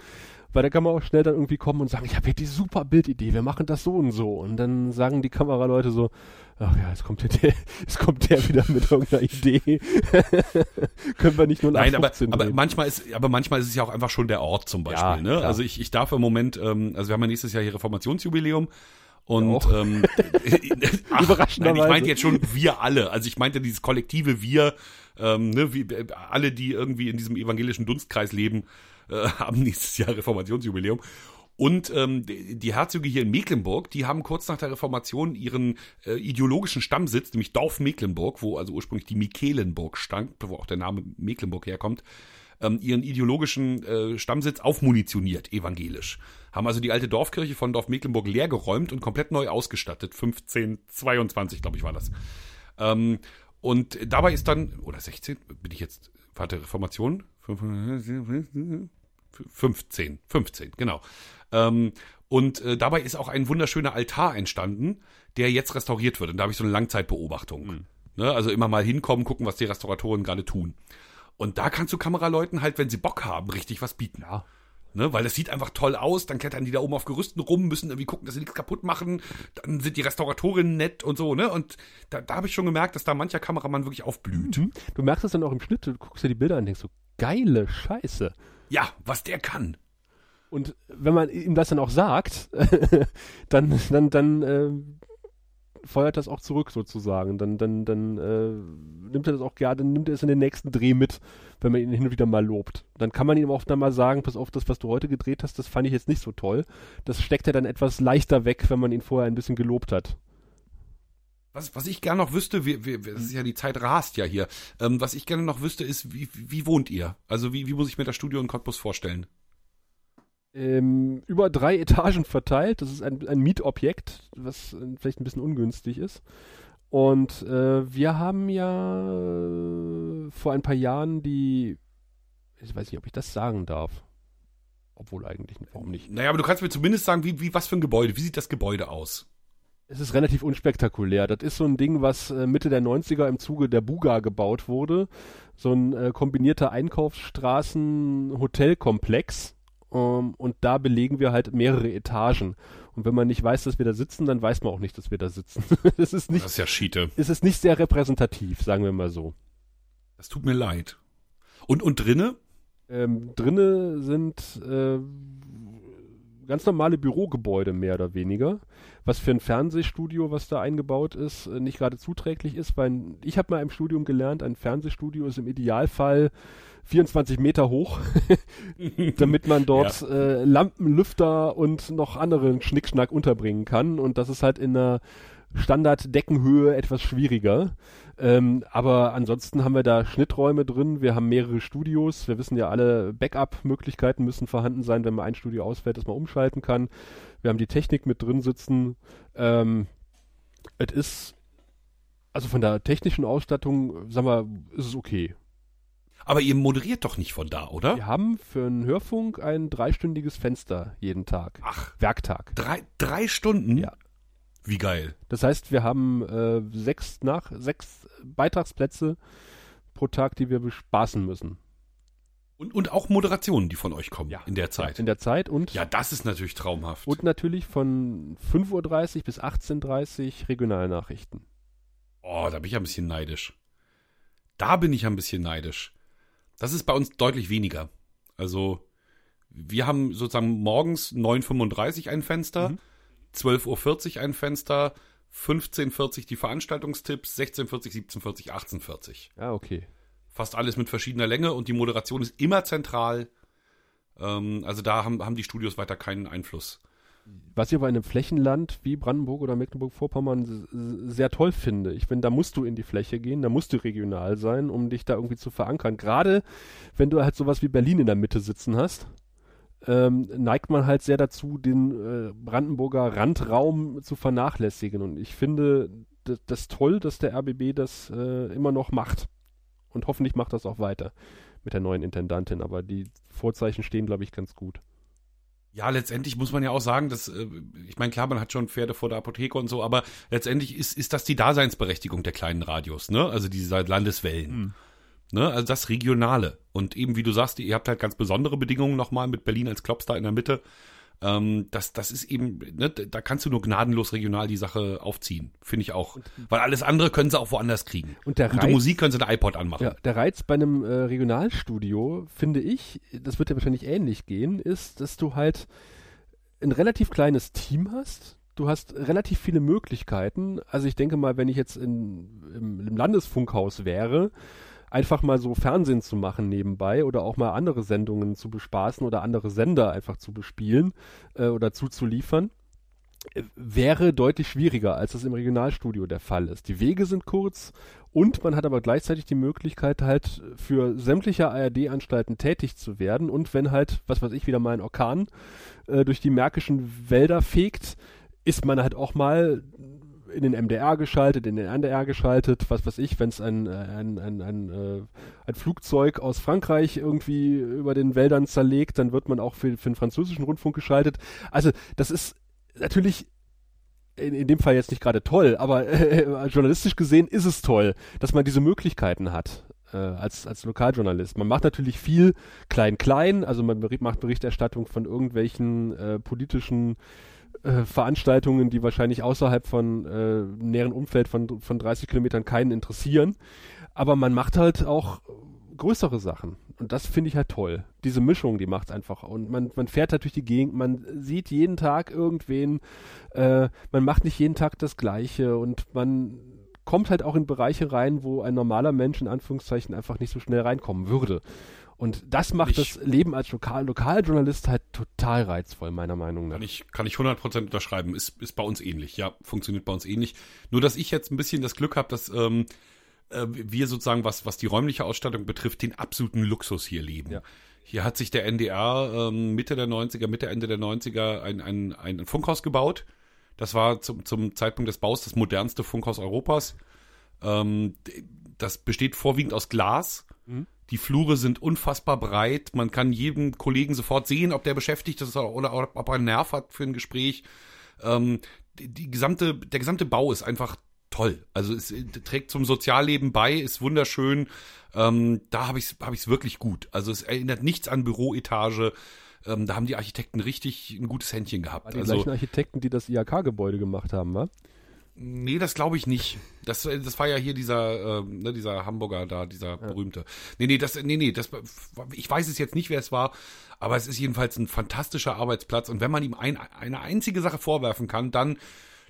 weil da kann man auch schnell dann irgendwie kommen und sagen, ich habe hier die super Bildidee, wir machen das so und so. Und dann sagen die Kameraleute so, ach ja, jetzt kommt der, *laughs* jetzt kommt der wieder mit irgendeiner Idee. *laughs* Können wir nicht nur Nein, aber, aber manchmal ist, aber manchmal ist es ja auch einfach schon der Ort zum Beispiel. Ja, ne? Also ich, ich darf im Moment, ähm, also wir haben ja nächstes Jahr hier Reformationsjubiläum und ja, ähm, *laughs* ach, nein, ich meinte jetzt schon wir alle. Also ich meinte dieses kollektive Wir, ähm, ne, wie, alle, die irgendwie in diesem evangelischen Dunstkreis leben, äh, *laughs* haben nächstes Jahr Reformationsjubiläum. Und ähm, die Herzöge hier in Mecklenburg, die haben kurz nach der Reformation ihren äh, ideologischen Stammsitz, nämlich Dorf Mecklenburg, wo also ursprünglich die Michelenburg stand, wo auch der Name Mecklenburg herkommt, ähm, ihren ideologischen äh, Stammsitz aufmunitioniert, evangelisch. Haben also die alte Dorfkirche von Dorf Mecklenburg leergeräumt und komplett neu ausgestattet. 1522, glaube ich, war das. Ähm, und dabei ist dann, oder 16, bin ich jetzt, warte, Reformation? 15, 15, genau. Ähm, und äh, dabei ist auch ein wunderschöner Altar entstanden, der jetzt restauriert wird. Und da habe ich so eine Langzeitbeobachtung. Mhm. Ne? Also immer mal hinkommen, gucken, was die Restauratoren gerade tun. Und da kannst du Kameraleuten halt, wenn sie Bock haben, richtig was bieten. Ja. Ne, weil das sieht einfach toll aus, dann klettern die da oben auf Gerüsten rum, müssen irgendwie gucken, dass sie nichts kaputt machen, dann sind die Restauratorinnen nett und so, ne? Und da, da habe ich schon gemerkt, dass da mancher Kameramann wirklich aufblüht. Mhm. Du merkst es dann auch im Schnitt, du guckst dir die Bilder an und denkst so, geile Scheiße. Ja, was der kann. Und wenn man ihm das dann auch sagt, *laughs* dann, dann, dann äh, feuert das auch zurück sozusagen. Dann, dann, dann äh, nimmt er das auch gerne, dann nimmt er es in den nächsten Dreh mit, wenn man ihn hin und wieder mal lobt. Dann kann man ihm auch dann mal sagen, pass auf, das, was du heute gedreht hast, das fand ich jetzt nicht so toll. Das steckt er dann etwas leichter weg, wenn man ihn vorher ein bisschen gelobt hat. Was, was ich gerne noch wüsste, wir, wir, das ist ja die Zeit rast ja hier. Ähm, was ich gerne noch wüsste, ist, wie, wie wohnt ihr? Also wie, wie muss ich mir das Studio in Cottbus vorstellen? Ähm, über drei *laughs* Etagen verteilt. Das ist ein, ein Mietobjekt, was äh, vielleicht ein bisschen ungünstig ist. Und äh, wir haben ja äh, vor ein paar Jahren die, ich weiß nicht, ob ich das sagen darf. Obwohl eigentlich, warum nicht? Naja, aber du kannst mir zumindest sagen, wie, wie was für ein Gebäude, wie sieht das Gebäude aus? Es ist relativ unspektakulär. Das ist so ein Ding, was äh, Mitte der 90er im Zuge der Buga gebaut wurde. So ein äh, kombinierter Einkaufsstraßen-Hotelkomplex um, ähm, und da belegen wir halt mehrere Etagen. Und wenn man nicht weiß, dass wir da sitzen, dann weiß man auch nicht, dass wir da sitzen. *laughs* das ist nicht. Das ist ja Schiete. Es ist nicht sehr repräsentativ, sagen wir mal so. Das tut mir leid. Und, und drinne? Ähm, drinne sind äh, ganz normale Bürogebäude mehr oder weniger, was für ein Fernsehstudio, was da eingebaut ist, äh, nicht gerade zuträglich ist, weil ich habe mal im Studium gelernt, ein Fernsehstudio ist im Idealfall 24 Meter hoch, *laughs* damit man dort ja. äh, Lampen, Lüfter und noch anderen Schnickschnack unterbringen kann. Und das ist halt in einer Standard-Deckenhöhe etwas schwieriger. Ähm, aber ansonsten haben wir da Schnitträume drin, wir haben mehrere Studios, wir wissen ja alle, Backup-Möglichkeiten müssen vorhanden sein, wenn mal ein Studio ausfällt, dass man umschalten kann. Wir haben die Technik mit drin sitzen. Ähm, es ist, also von der technischen Ausstattung, sagen wir, ist es okay. Aber ihr moderiert doch nicht von da, oder? Wir haben für einen Hörfunk ein dreistündiges Fenster jeden Tag. Ach. Werktag. Drei, drei Stunden? Ja. Wie geil. Das heißt, wir haben äh, sechs nach sechs Beitragsplätze pro Tag, die wir bespaßen müssen. Und, und auch Moderationen, die von euch kommen ja. in der Zeit. Ja, in der Zeit und. Ja, das ist natürlich traumhaft. Und natürlich von 5.30 Uhr bis 18.30 Uhr Regionalnachrichten. Oh, da bin ich ein bisschen neidisch. Da bin ich ein bisschen neidisch. Das ist bei uns deutlich weniger. Also, wir haben sozusagen morgens 9.35 Uhr ein Fenster, mhm. 12.40 Uhr ein Fenster, 15.40 die Veranstaltungstipps, 16.40, 17.40, 18.40. Ja, okay. Fast alles mit verschiedener Länge und die Moderation ist immer zentral. Ähm, also da haben, haben die Studios weiter keinen Einfluss. Was ich aber in einem Flächenland wie Brandenburg oder Mecklenburg-Vorpommern sehr toll finde. Ich finde, da musst du in die Fläche gehen, da musst du regional sein, um dich da irgendwie zu verankern. Gerade wenn du halt sowas wie Berlin in der Mitte sitzen hast ähm, neigt man halt sehr dazu, den äh, Brandenburger Randraum zu vernachlässigen. Und ich finde das toll, dass der RBB das äh, immer noch macht. Und hoffentlich macht das auch weiter. mit der neuen Intendantin. Aber die Vorzeichen stehen, glaube ich, ganz gut. Ja, letztendlich muss man ja auch sagen, dass, äh, ich meine, klar, man hat schon Pferde vor der Apotheke und so, aber letztendlich ist, ist das die Daseinsberechtigung der kleinen Radios, ne? Also diese Landeswellen. Hm. Ne? Also das Regionale. Und eben, wie du sagst, ihr habt halt ganz besondere Bedingungen nochmal mit Berlin als Klops da in der Mitte. Ähm, das, das ist eben, ne, da kannst du nur gnadenlos regional die Sache aufziehen, finde ich auch. Weil alles andere können sie auch woanders kriegen. Und der Gute Reiz, Musik können sie eine iPod anmachen. Ja, der Reiz bei einem äh, Regionalstudio, finde ich, das wird ja wahrscheinlich ähnlich gehen, ist, dass du halt ein relativ kleines Team hast. Du hast relativ viele Möglichkeiten. Also ich denke mal, wenn ich jetzt in, im, im Landesfunkhaus wäre, einfach mal so Fernsehen zu machen nebenbei oder auch mal andere Sendungen zu bespaßen oder andere Sender einfach zu bespielen äh, oder zuzuliefern, äh, wäre deutlich schwieriger, als das im Regionalstudio der Fall ist. Die Wege sind kurz und man hat aber gleichzeitig die Möglichkeit, halt für sämtliche ARD-Anstalten tätig zu werden und wenn halt, was weiß ich, wieder mal ein Orkan äh, durch die märkischen Wälder fegt, ist man halt auch mal in den MDR geschaltet, in den NDR geschaltet, was weiß ich, wenn es ein, ein, ein, ein, äh, ein Flugzeug aus Frankreich irgendwie über den Wäldern zerlegt, dann wird man auch für, für den französischen Rundfunk geschaltet. Also das ist natürlich in, in dem Fall jetzt nicht gerade toll, aber *laughs* äh, journalistisch gesehen ist es toll, dass man diese Möglichkeiten hat. Äh, als, als Lokaljournalist. Man macht natürlich viel klein-klein, also man macht Berichterstattung von irgendwelchen äh, politischen äh, Veranstaltungen, die wahrscheinlich außerhalb von äh, näheren Umfeld von, von 30 Kilometern keinen interessieren. Aber man macht halt auch größere Sachen. Und das finde ich halt toll. Diese Mischung, die macht es einfach. Und man, man fährt halt durch die Gegend, man sieht jeden Tag irgendwen, äh, man macht nicht jeden Tag das Gleiche und man kommt halt auch in Bereiche rein, wo ein normaler Mensch in Anführungszeichen einfach nicht so schnell reinkommen würde. Und das macht ich, das Leben als Lokal Lokaljournalist halt total reizvoll, meiner Meinung nach. Kann ich, kann ich 100% unterschreiben. Ist, ist bei uns ähnlich. Ja, funktioniert bei uns ähnlich. Nur, dass ich jetzt ein bisschen das Glück habe, dass ähm, äh, wir sozusagen, was, was die räumliche Ausstattung betrifft, den absoluten Luxus hier leben. Ja. Hier hat sich der NDR ähm, Mitte der 90er, Mitte, Ende der 90er ein, ein, ein Funkhaus gebaut. Das war zum, zum Zeitpunkt des Baus das modernste Funkhaus Europas. Ähm, das besteht vorwiegend aus Glas. Mhm. Die Flure sind unfassbar breit. Man kann jedem Kollegen sofort sehen, ob der beschäftigt ist oder ob er einen Nerv hat für ein Gespräch. Ähm, die, die, gesamte, der gesamte Bau ist einfach toll. Also es trägt zum Sozialleben bei, ist wunderschön. Ähm, da habe ich es hab ich's wirklich gut. Also es erinnert nichts an Büroetage. Ähm, da haben die Architekten richtig ein gutes Händchen gehabt. War die also, gleichen Architekten, die das IHK-Gebäude gemacht haben, wa? Nee, das glaube ich nicht. Das, das war ja hier dieser, äh, ne, dieser Hamburger da, dieser ja. berühmte. Nee, nee, das, nee, nee, das, ich weiß es jetzt nicht, wer es war, aber es ist jedenfalls ein fantastischer Arbeitsplatz. Und wenn man ihm ein, eine einzige Sache vorwerfen kann, dann,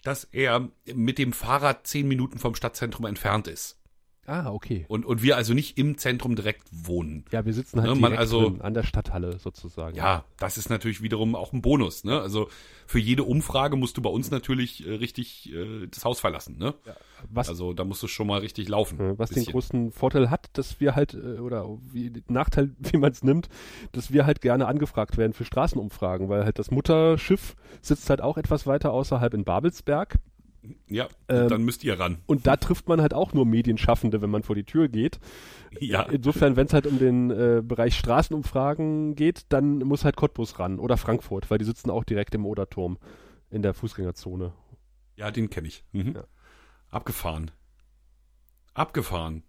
dass er mit dem Fahrrad zehn Minuten vom Stadtzentrum entfernt ist. Ah, okay. Und, und wir also nicht im Zentrum direkt wohnen. Ja, wir sitzen halt ne, direkt also, drin, an der Stadthalle sozusagen. Ja, das ist natürlich wiederum auch ein Bonus. Ne? Also für jede Umfrage musst du bei uns natürlich äh, richtig äh, das Haus verlassen. Ne? Ja, was, also da musst du schon mal richtig laufen. Was den großen Vorteil hat, dass wir halt, äh, oder wie Nachteil, *laughs* wie man es nimmt, dass wir halt gerne angefragt werden für Straßenumfragen, weil halt das Mutterschiff sitzt halt auch etwas weiter außerhalb in Babelsberg. Ja, ähm, dann müsst ihr ran. Und da trifft man halt auch nur Medienschaffende, wenn man vor die Tür geht. Ja. Insofern, wenn es halt um den äh, Bereich Straßenumfragen geht, dann muss halt Cottbus ran oder Frankfurt, weil die sitzen auch direkt im Oderturm in der Fußgängerzone. Ja, den kenne ich. Mhm. Ja. Abgefahren. Abgefahren.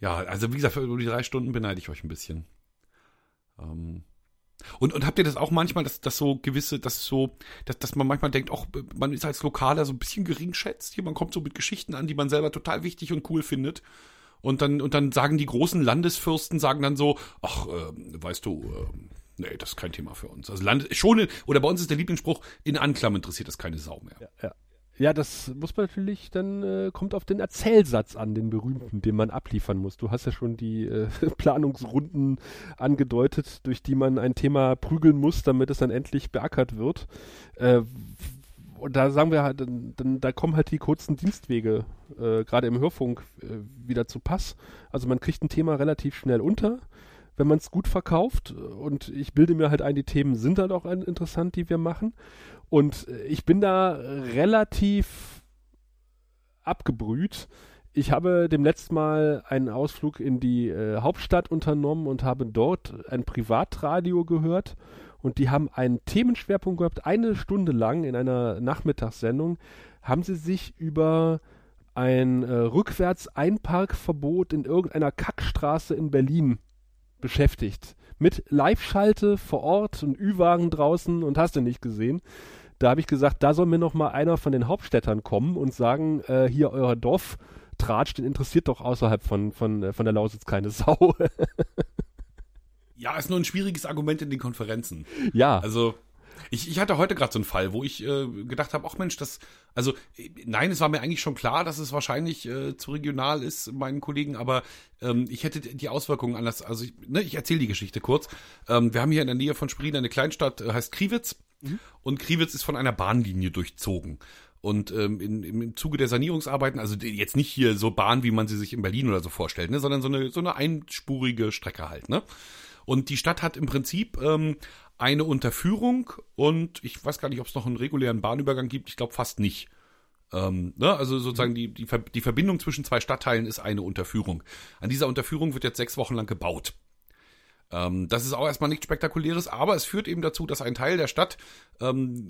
Ja, also wie gesagt, für die drei Stunden beneide ich euch ein bisschen. Ähm, und, und habt ihr das auch manchmal, dass, dass so gewisse, dass so, dass, dass man manchmal denkt, auch man ist als Lokaler so ein bisschen gering schätzt. Hier, man kommt so mit Geschichten an, die man selber total wichtig und cool findet. Und dann, und dann sagen die großen Landesfürsten, sagen dann so, ach, äh, weißt du, äh, nee, das ist kein Thema für uns. Also Land, schon, in, oder bei uns ist der Lieblingsspruch, in Anklam interessiert das keine Sau mehr. Ja, ja. Ja, das muss man natürlich dann, äh, kommt auf den Erzählsatz an, den berühmten, den man abliefern muss. Du hast ja schon die äh, *laughs* Planungsrunden angedeutet, durch die man ein Thema prügeln muss, damit es dann endlich beackert wird. Äh, und da sagen wir halt, dann, dann, da kommen halt die kurzen Dienstwege, äh, gerade im Hörfunk, äh, wieder zu Pass. Also man kriegt ein Thema relativ schnell unter wenn man es gut verkauft. Und ich bilde mir halt ein, die Themen sind halt auch interessant, die wir machen. Und äh, ich bin da relativ abgebrüht ich habe dem letzten Mal einen Ausflug in die äh, Hauptstadt unternommen und habe dort ein Privatradio gehört und die haben einen Themenschwerpunkt gehabt. Eine Stunde lang in einer Nachmittagssendung haben sie sich über ein äh, Rückwärts-Einparkverbot in irgendeiner Kackstraße in Berlin beschäftigt. Mit Live-Schalte vor Ort und Ü-Wagen draußen und hast du nicht gesehen. Da habe ich gesagt, da soll mir noch mal einer von den Hauptstädtern kommen und sagen, äh, hier euer Dorf Tratsch, den interessiert doch außerhalb von, von, äh, von der Lausitz keine *laughs* Sau. ja, ist nur ein schwieriges Argument in den Konferenzen. Ja. Also ich, ich hatte heute gerade so einen Fall, wo ich äh, gedacht habe, ach Mensch, das, also äh, nein, es war mir eigentlich schon klar, dass es wahrscheinlich äh, zu regional ist, meinen Kollegen, aber ähm, ich hätte die Auswirkungen anders, also ich, ne, ich erzähle die Geschichte kurz. Ähm, wir haben hier in der Nähe von Sprien eine Kleinstadt, äh, heißt Kriwitz, mhm. und Kriwitz ist von einer Bahnlinie durchzogen. Und ähm, in, im Zuge der Sanierungsarbeiten, also jetzt nicht hier so Bahn, wie man sie sich in Berlin oder so vorstellt, ne, sondern so eine, so eine einspurige Strecke halt, ne? Und die Stadt hat im Prinzip ähm, eine Unterführung und ich weiß gar nicht, ob es noch einen regulären Bahnübergang gibt. Ich glaube fast nicht. Ähm, ne? Also sozusagen die, die, die Verbindung zwischen zwei Stadtteilen ist eine Unterführung. An dieser Unterführung wird jetzt sechs Wochen lang gebaut. Ähm, das ist auch erstmal nichts Spektakuläres, aber es führt eben dazu, dass ein Teil der Stadt ähm,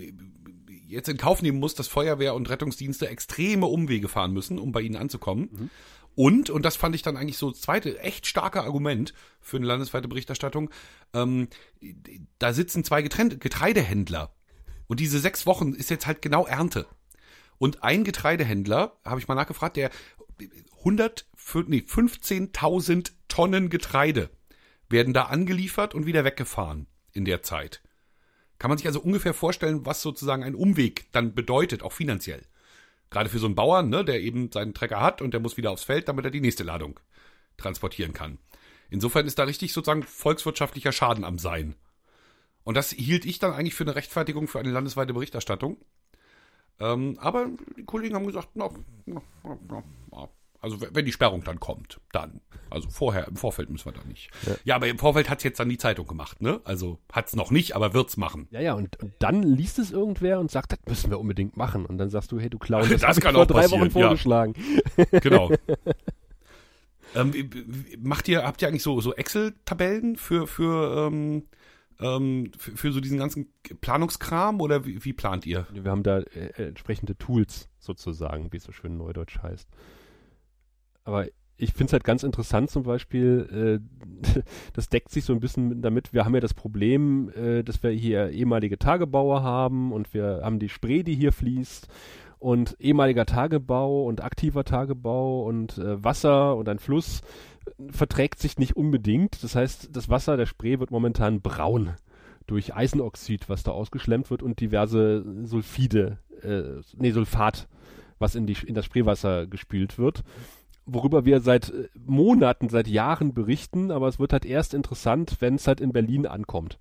jetzt in Kauf nehmen muss, dass Feuerwehr und Rettungsdienste extreme Umwege fahren müssen, um bei ihnen anzukommen. Mhm. Und, und das fand ich dann eigentlich so das zweite echt starke Argument für eine landesweite Berichterstattung, ähm, da sitzen zwei Getrände, Getreidehändler. Und diese sechs Wochen ist jetzt halt genau Ernte. Und ein Getreidehändler, habe ich mal nachgefragt, der 100, nee, 15.000 Tonnen Getreide werden da angeliefert und wieder weggefahren in der Zeit. Kann man sich also ungefähr vorstellen, was sozusagen ein Umweg dann bedeutet, auch finanziell. Gerade für so einen Bauern, ne, der eben seinen Trecker hat und der muss wieder aufs Feld, damit er die nächste Ladung transportieren kann. Insofern ist da richtig sozusagen volkswirtschaftlicher Schaden am Sein. Und das hielt ich dann eigentlich für eine Rechtfertigung für eine landesweite Berichterstattung. Ähm, aber die Kollegen haben gesagt, na, na, na, na, also wenn die Sperrung dann kommt, dann. Also vorher, im Vorfeld müssen wir da nicht. Ja, ja aber im Vorfeld hat's jetzt dann die Zeitung gemacht, ne? Also hat's noch nicht, aber wird's machen. Ja, ja, und, und dann liest es irgendwer und sagt, das müssen wir unbedingt machen. Und dann sagst du, hey, du Clown, *laughs* das, das kann ich vor drei Wochen vorgeschlagen. Ja. *laughs* Genau. *laughs* ähm, macht ihr, habt ihr eigentlich so, so Excel-Tabellen für, für, ähm, ähm, für, für, so diesen ganzen Planungskram oder wie, wie plant ihr? Wir haben da äh, entsprechende Tools sozusagen, wie es so schön neudeutsch heißt. Aber ich finde es halt ganz interessant zum Beispiel, äh, *laughs* das deckt sich so ein bisschen damit, wir haben ja das Problem, äh, dass wir hier ehemalige Tagebauer haben und wir haben die Spree, die hier fließt und ehemaliger Tagebau und aktiver Tagebau und äh, Wasser und ein Fluss verträgt sich nicht unbedingt. Das heißt, das Wasser der Spree wird momentan braun durch Eisenoxid, was da ausgeschlemmt wird und diverse Sulfide, äh, nee, Sulfat, was in, die, in das Spreewasser gespült wird worüber wir seit äh, Monaten, seit Jahren berichten, aber es wird halt erst interessant, wenn es halt in Berlin ankommt.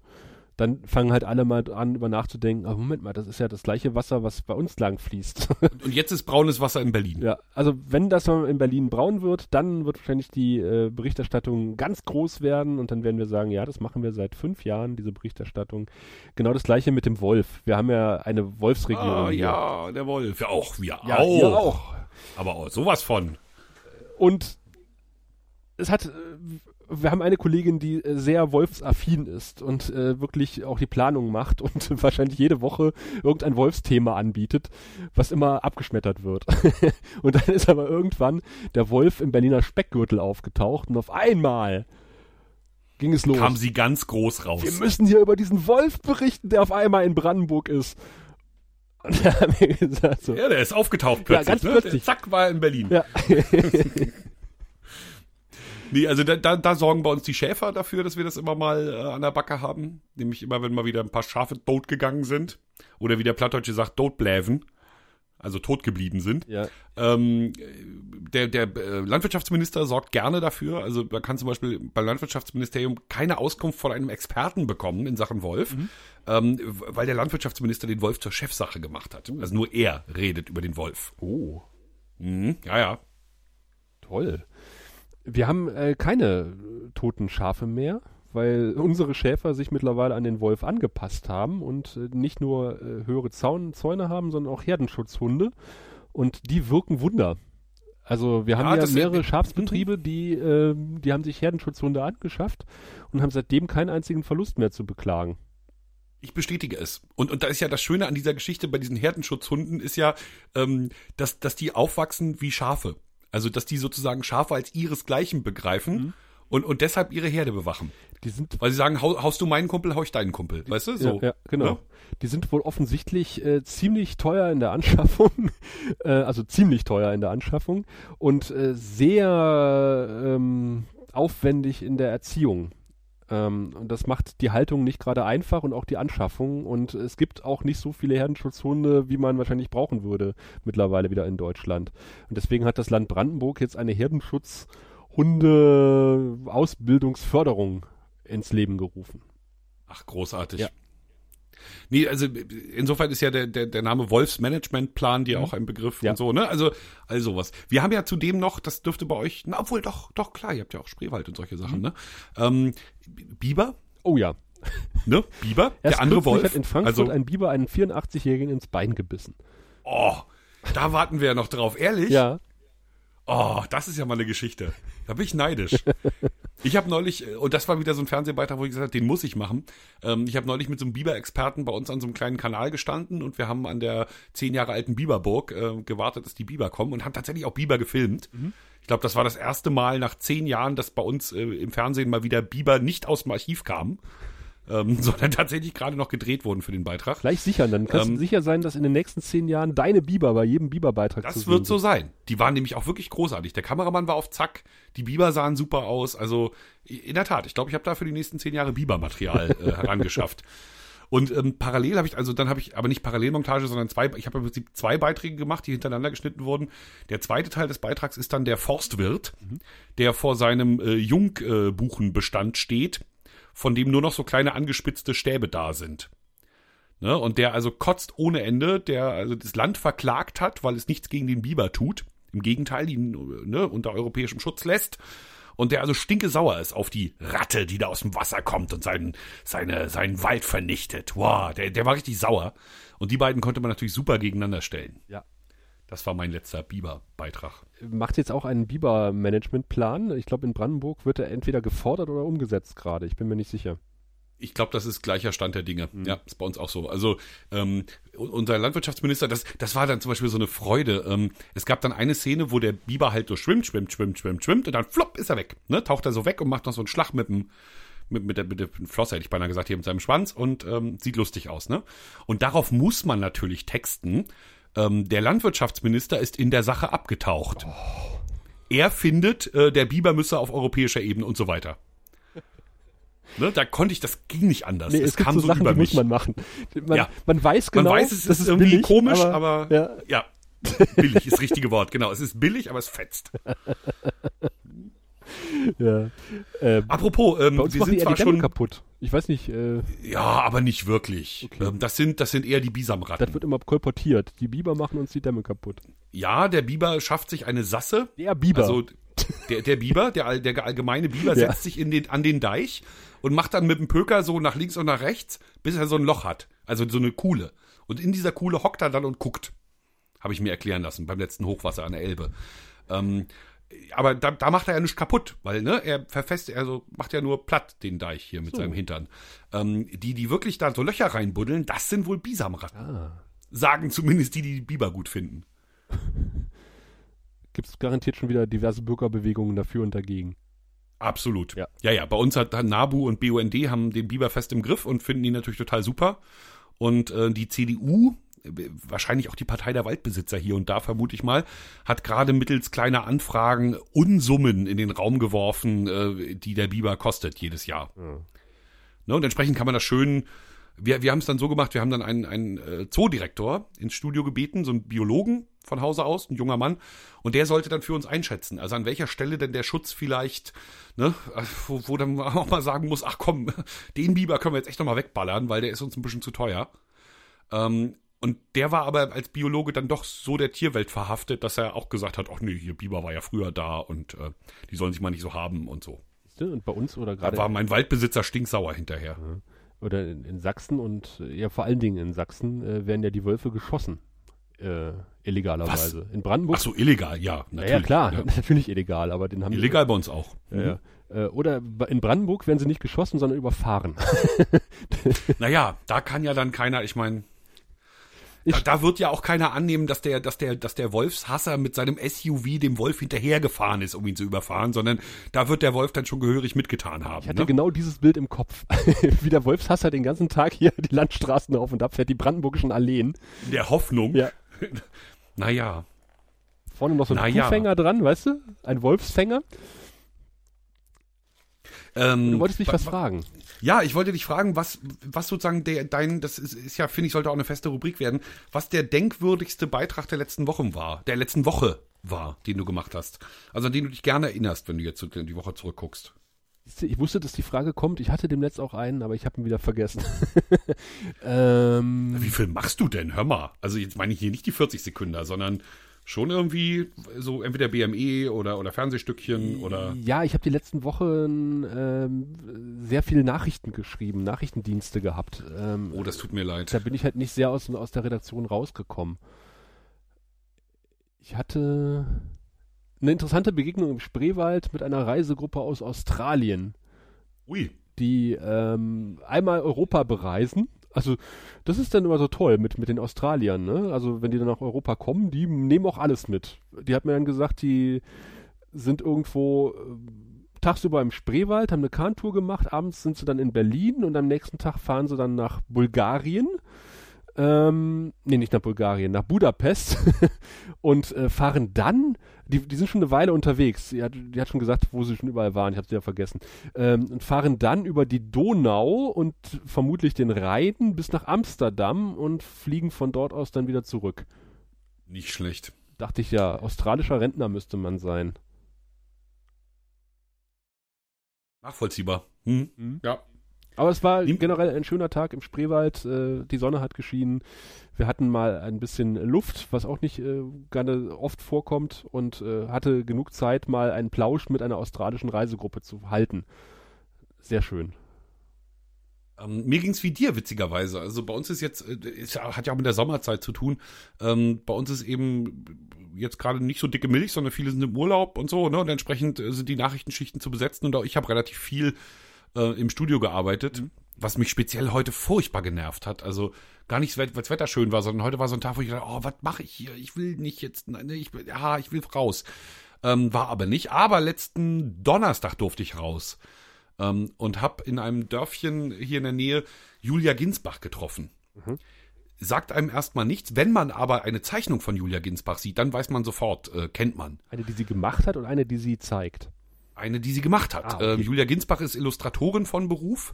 Dann fangen halt alle mal an, über nachzudenken, oh, Moment mal, das ist ja das gleiche Wasser, was bei uns lang fließt. *laughs* Und jetzt ist braunes Wasser in Berlin. Ja, also wenn das mal in Berlin braun wird, dann wird wahrscheinlich die äh, Berichterstattung ganz groß werden und dann werden wir sagen, ja, das machen wir seit fünf Jahren, diese Berichterstattung. Genau das gleiche mit dem Wolf. Wir haben ja eine Wolfsregion. Ah, ja, der Wolf. Ja, auch, wir ja, auch. auch. Aber auch sowas von. Und es hat, wir haben eine Kollegin, die äh, sehr wolfsaffin ist und äh, wirklich auch die Planung macht *laughs* und wahrscheinlich jede Woche irgendein Wolfsthema anbietet, was immer abgeschmettert wird. *laughs* und dann ist aber irgendwann der Wolf im Berliner Speckgürtel aufgetaucht und auf einmal ging es los. Kam sie ganz groß raus. Wir müssen hier über diesen Wolf berichten, der auf einmal in Brandenburg ist. Und da haben wir gesagt so. Ja, der ist aufgetaucht plötzlich. Ja, ganz ne? plötzlich. Der, zack, war er in Berlin. Ja. *laughs* nee, also da, da, da sorgen bei uns die Schäfer dafür, dass wir das immer mal äh, an der Backe haben. Nämlich immer, wenn mal wieder ein paar Schafe tot gegangen sind. Oder wie der Plattdeutsche sagt, totbläven also tot geblieben sind. Ja. Ähm, der der äh, Landwirtschaftsminister sorgt gerne dafür. Also man kann zum Beispiel beim Landwirtschaftsministerium keine Auskunft von einem Experten bekommen in Sachen Wolf, mhm. ähm, weil der Landwirtschaftsminister den Wolf zur Chefsache gemacht hat. Also nur er redet über den Wolf. Oh. Mhm, ja, ja. Toll. Wir haben äh, keine toten Schafe mehr weil unsere Schäfer sich mittlerweile an den Wolf angepasst haben und äh, nicht nur äh, höhere Zaun, Zäune haben, sondern auch Herdenschutzhunde. Und die wirken Wunder. Also wir haben Ja, ja, mehrere Schafsbetriebe, die, ähm, die haben sich Herdenschutzhunde angeschafft und haben seitdem keinen einzigen Verlust mehr zu beklagen. Ich bestätige es. Und, und da ist ja das Schöne an dieser Geschichte bei diesen Herdenschutzhunden ist ja, ähm, dass, dass die aufwachsen wie Schafe. Also, dass die sozusagen Schafe als ihresgleichen begreifen Mhm. Und, und deshalb ihre Herde bewachen. Die sind Weil sie sagen, hau, haust du meinen Kumpel, hau ich deinen Kumpel. Weißt du? So. Ja, ja genau. Ja? Die sind wohl offensichtlich äh, ziemlich teuer in der Anschaffung, *laughs* äh, also ziemlich teuer in der Anschaffung und äh, sehr ähm, aufwendig in der Erziehung. Ähm, und das macht die Haltung nicht gerade einfach und auch die Anschaffung. Und es gibt auch nicht so viele Herdenschutzhunde, wie man wahrscheinlich brauchen würde mittlerweile wieder in Deutschland. Und deswegen hat das Land Brandenburg jetzt eine Herdenschutzhunde-Ausbildungsförderung ins Leben gerufen. Ach, großartig. Ja. Nee, also insofern ist ja der, der, der Name Wolfsmanagementplan dir auch ein Begriff Mhm. Ja. und so, ne? Also, also sowas. Wir haben ja zudem noch, das dürfte bei euch, na, obwohl doch, doch, klar, ihr habt ja auch Spreewald und solche Mhm. Sachen, ne? Ähm, Biber, Oh ja. ne? Biber, *laughs* Erst der andere Wolf. hat in Frankfurt also, ein Biber einen 84-Jährigen ins Bein gebissen. oh, da warten wir ja noch drauf. Ehrlich? Ja. Oh, das ist ja mal eine Geschichte. Da bin ich neidisch. *laughs* Ich habe neulich, äh, und das war wieder so ein Fernsehbeitrag, wo ich gesagt habe, den muss ich machen. Ähm, ich habe neulich mit so einem Biber-Experten bei uns an so einem kleinen Kanal gestanden und wir haben an der zehn Jahre alten Biberburg äh, gewartet, dass die Biber kommen und haben tatsächlich auch Biber gefilmt. Ich glaube, das war das erste Mal nach zehn Jahren, dass bei uns äh, im Fernsehen mal wieder Biber nicht aus dem Archiv kamen, ähm, *laughs* sondern tatsächlich gerade noch gedreht wurden für den Beitrag. Gleich sichern, dann kannst Ähm, du sicher sein, dass in den nächsten zehn Jahren deine Biber bei jedem Biberbeitrag Das wird so sein. Die waren nämlich auch wirklich großartig. Der Kameramann war auf Zack, die Biber sahen super aus. Also in der Tat, ich glaube, ich habe da für die nächsten zehn Jahre Bibermaterial äh, *laughs* herangeschafft. Und ähm, parallel habe ich, also dann habe ich aber nicht Parallelmontage, sondern zwei, ich habe im Prinzip zwei Beiträge gemacht, die hintereinander geschnitten wurden. Der zweite Teil des Beitrags ist dann der Forstwirt, der vor seinem äh, Jungbuchenbestand steht, von dem nur noch so kleine angespitzte Stäbe da sind. Ne, und der also kotzt ohne Ende, der also das Land verklagt hat, weil es nichts gegen den Biber tut. Im Gegenteil, ihn ne, unter europäischem Schutz lässt. Und der also stinkesauer ist auf die Ratte, die da aus dem Wasser kommt und seinen, seine, seinen Wald vernichtet. Wow, der, der war richtig sauer. Und die beiden konnte man natürlich super gegeneinander stellen. Ja. Das war mein letzter Biber-Beitrag. Macht jetzt auch einen Biber-Management-Plan. Ich glaube, in Brandenburg wird er entweder gefordert oder umgesetzt gerade. Ich bin mir nicht sicher. Ich glaube, das ist gleicher Stand der Dinge. Mhm. Ja, ist bei uns auch so. Also ähm, unser Landwirtschaftsminister, das, das war dann zum Beispiel so eine Freude. Ähm, es gab dann eine Szene, wo der Biber halt so schwimmt, schwimmt, schwimmt, schwimmt, schwimmt und dann flopp ist er weg. Ne? Taucht er so weg und macht noch so einen Schlag mit dem mit, mit, der, mit der Flosse, hätte ich beinahe gesagt, hier mit seinem Schwanz und ähm, sieht lustig aus. Ne? Und darauf muss man natürlich texten. Ähm, der Landwirtschaftsminister ist in der Sache abgetaucht. Er findet, äh, der Biber müsse auf europäischer Ebene und so weiter. Ne, da konnte ich, das ging nicht anders. Nee, es es gibt kam so so Sachen, über die muss mich. man machen. Man, Ja. man weiß Man genau, weiß, es das ist irgendwie billig, komisch, aber, ja. ja. billig ist das richtige Wort, genau. Es ist billig, aber es fetzt. *laughs* ja. Ähm, Apropos, ähm, wir sind zwar schon, kaputt. Ich weiß nicht, äh, ja, aber nicht wirklich. Okay. Ähm, das sind, das sind eher die Bisamratten. das wird immer kolportiert. Die Biber machen uns die Dämme kaputt. ja, der Biber schafft sich eine Sasse. Der Biber. Also der, der Biber, der, der allgemeine Biber *laughs* Ja. setzt sich in den, an den Deich und macht dann mit dem Pöker so nach links und nach rechts, bis er so ein Loch hat. Also so eine Kuhle. Und in dieser Kuhle hockt er dann und guckt. Habe ich mir erklären lassen beim letzten Hochwasser an der Elbe. Ähm, aber da, da macht er ja nichts kaputt, weil ne, er verfestigt, also macht ja nur platt den Deich hier mit So. seinem Hintern. Ähm, die, die wirklich da so Löcher reinbuddeln, das sind wohl Bisamratten. ah. Sagen zumindest die, die die Biber gut finden. *laughs* Gibt es garantiert schon wieder diverse Bürgerbewegungen dafür und dagegen. Absolut. Ja. ja, ja. Bei uns hat NABU und BUND haben den Biber fest im Griff und finden ihn natürlich total super. Und äh, die CDU, wahrscheinlich auch die Partei der Waldbesitzer hier und da, vermute ich mal, hat gerade mittels kleiner Anfragen Unsummen in den Raum geworfen, äh, die der Biber kostet jedes Jahr. Ne, und entsprechend kann man das schön. Wir, wir haben es dann so gemacht, wir haben dann einen, einen äh, Zoodirektor ins Studio gebeten, so einen Biologen von Hause aus, ein junger Mann, und der sollte dann für uns einschätzen, also an welcher Stelle denn der Schutz vielleicht, ne, äh, wo, wo dann auch mal sagen muss, ach komm, *laughs* den Biber können wir jetzt echt nochmal wegballern, weil der ist uns ein bisschen zu teuer. Ähm, und der war aber als Biologe dann doch so der Tierwelt verhaftet, dass er auch gesagt hat, ach nee, hier Biber war ja früher da und äh, die sollen sich mal nicht so haben und so. Und bei uns oder Da gerade war mein Waldbesitzer stinksauer hinterher. oder in, in Sachsen und äh, ja vor allen Dingen in Sachsen äh, werden ja die Wölfe geschossen. äh, illegalerweise. In Brandenburg. Ach so, illegal, ja, ja, natürlich. ja, klar, Ja. *laughs* natürlich illegal, aber den haben Illegal bei uns auch. die. Ja, ja. Äh, Oder in Brandenburg werden sie nicht geschossen, sondern überfahren. *laughs* Naja, da kann ja dann keiner, ich meine, da, da wird ja auch keiner annehmen, dass der, dass der, dass der Wolfshasser mit seinem SUV dem Wolf hinterhergefahren ist, um ihn zu überfahren, sondern da wird der Wolf dann schon gehörig mitgetan haben. Ich hatte ne? genau dieses Bild im Kopf. *laughs* Wie der Wolfshasser den ganzen Tag hier die Landstraßen auf und ab fährt, die brandenburgischen Alleen. In der Hoffnung. Ja. *laughs* Naja. Vorne noch so ein Na ja. Kuhfänger dran, weißt du? Ein Wolfsfänger. Ähm, Du wolltest mich wa- was wa- fragen. Ja, ich wollte dich fragen, was, was sozusagen der, dein, das ist, ist ja, finde ich, sollte auch eine feste Rubrik werden, was der denkwürdigste Beitrag der letzten Wochen war, der letzten Woche war, den du gemacht hast. Also an den du dich gerne erinnerst, wenn du jetzt so die Woche zurückguckst. Ich wusste, dass die Frage kommt. Ich hatte demnächst auch einen, aber ich habe ihn wieder vergessen. *laughs* ähm, Wie viel machst du denn? Hör mal. Also jetzt meine ich hier nicht die 40 Sekunden, sondern schon irgendwie so entweder BME oder, oder Fernsehstückchen oder. ja, ich habe die letzten Wochen ähm, sehr viele Nachrichten geschrieben, Nachrichtendienste gehabt. Ähm, Oh, das tut mir leid. da bin ich halt nicht sehr aus, aus der Redaktion rausgekommen. Ich hatte eine interessante Begegnung im Spreewald mit einer Reisegruppe aus Australien, Ui. die ähm, einmal Europa bereisen. Also das ist dann immer so toll mit, mit den Australiern. Ne? Also wenn die dann nach Europa kommen, die nehmen auch alles mit. Die hat mir dann gesagt, die sind irgendwo äh, tagsüber im Spreewald, haben eine Kahntour gemacht, abends sind sie dann in Berlin und am nächsten Tag fahren sie dann nach Bulgarien. Ähm, nee, nicht nach Bulgarien, nach Budapest *laughs* und äh, fahren dann, die, die sind schon eine Weile unterwegs, die hat, die hat schon gesagt, wo sie schon überall waren, ich habe sie ja vergessen, ähm, und fahren dann über die Donau und vermutlich den Rhein bis nach Amsterdam und fliegen von dort aus dann wieder zurück. Nicht schlecht. Dachte ich ja, australischer Rentner müsste man sein. Nachvollziehbar. Hm. Mhm. Ja. Aber es war generell ein schöner Tag im Spreewald. Äh, die Sonne hat geschienen. Wir hatten mal ein bisschen Luft, was auch nicht äh, gerne oft vorkommt, und äh, hatte genug Zeit, mal einen Plausch mit einer australischen Reisegruppe zu halten. Sehr schön. Ähm, mir ging's wie dir, witzigerweise. Also bei uns ist jetzt, äh, ist, hat ja auch mit der Sommerzeit zu tun. Ähm, bei uns ist eben jetzt gerade nicht so dicke Milch, sondern viele sind im Urlaub und so, ne? Und entsprechend äh, sind die Nachrichtenschichten zu besetzen und auch ich habe relativ viel äh, im Studio gearbeitet, was mich speziell heute furchtbar genervt hat. Also gar nicht, weil das Wetter schön war, sondern heute war so ein Tag, wo ich dachte, oh, was mache ich hier? Ich will nicht jetzt, nein, ich will, ja, ich will raus. Ähm, war aber nicht. Aber letzten Donnerstag durfte ich raus ähm, und habe in einem Dörfchen hier in der Nähe Julia Ginsbach getroffen. Sagt einem erstmal nichts. Wenn man aber eine Zeichnung von Julia Ginsbach sieht, dann weiß man sofort, äh, kennt man. Eine, die sie gemacht hat und eine, die sie zeigt. Eine, die sie gemacht hat. Ah, okay. ähm, Julia Ginsbach ist Illustratorin von Beruf.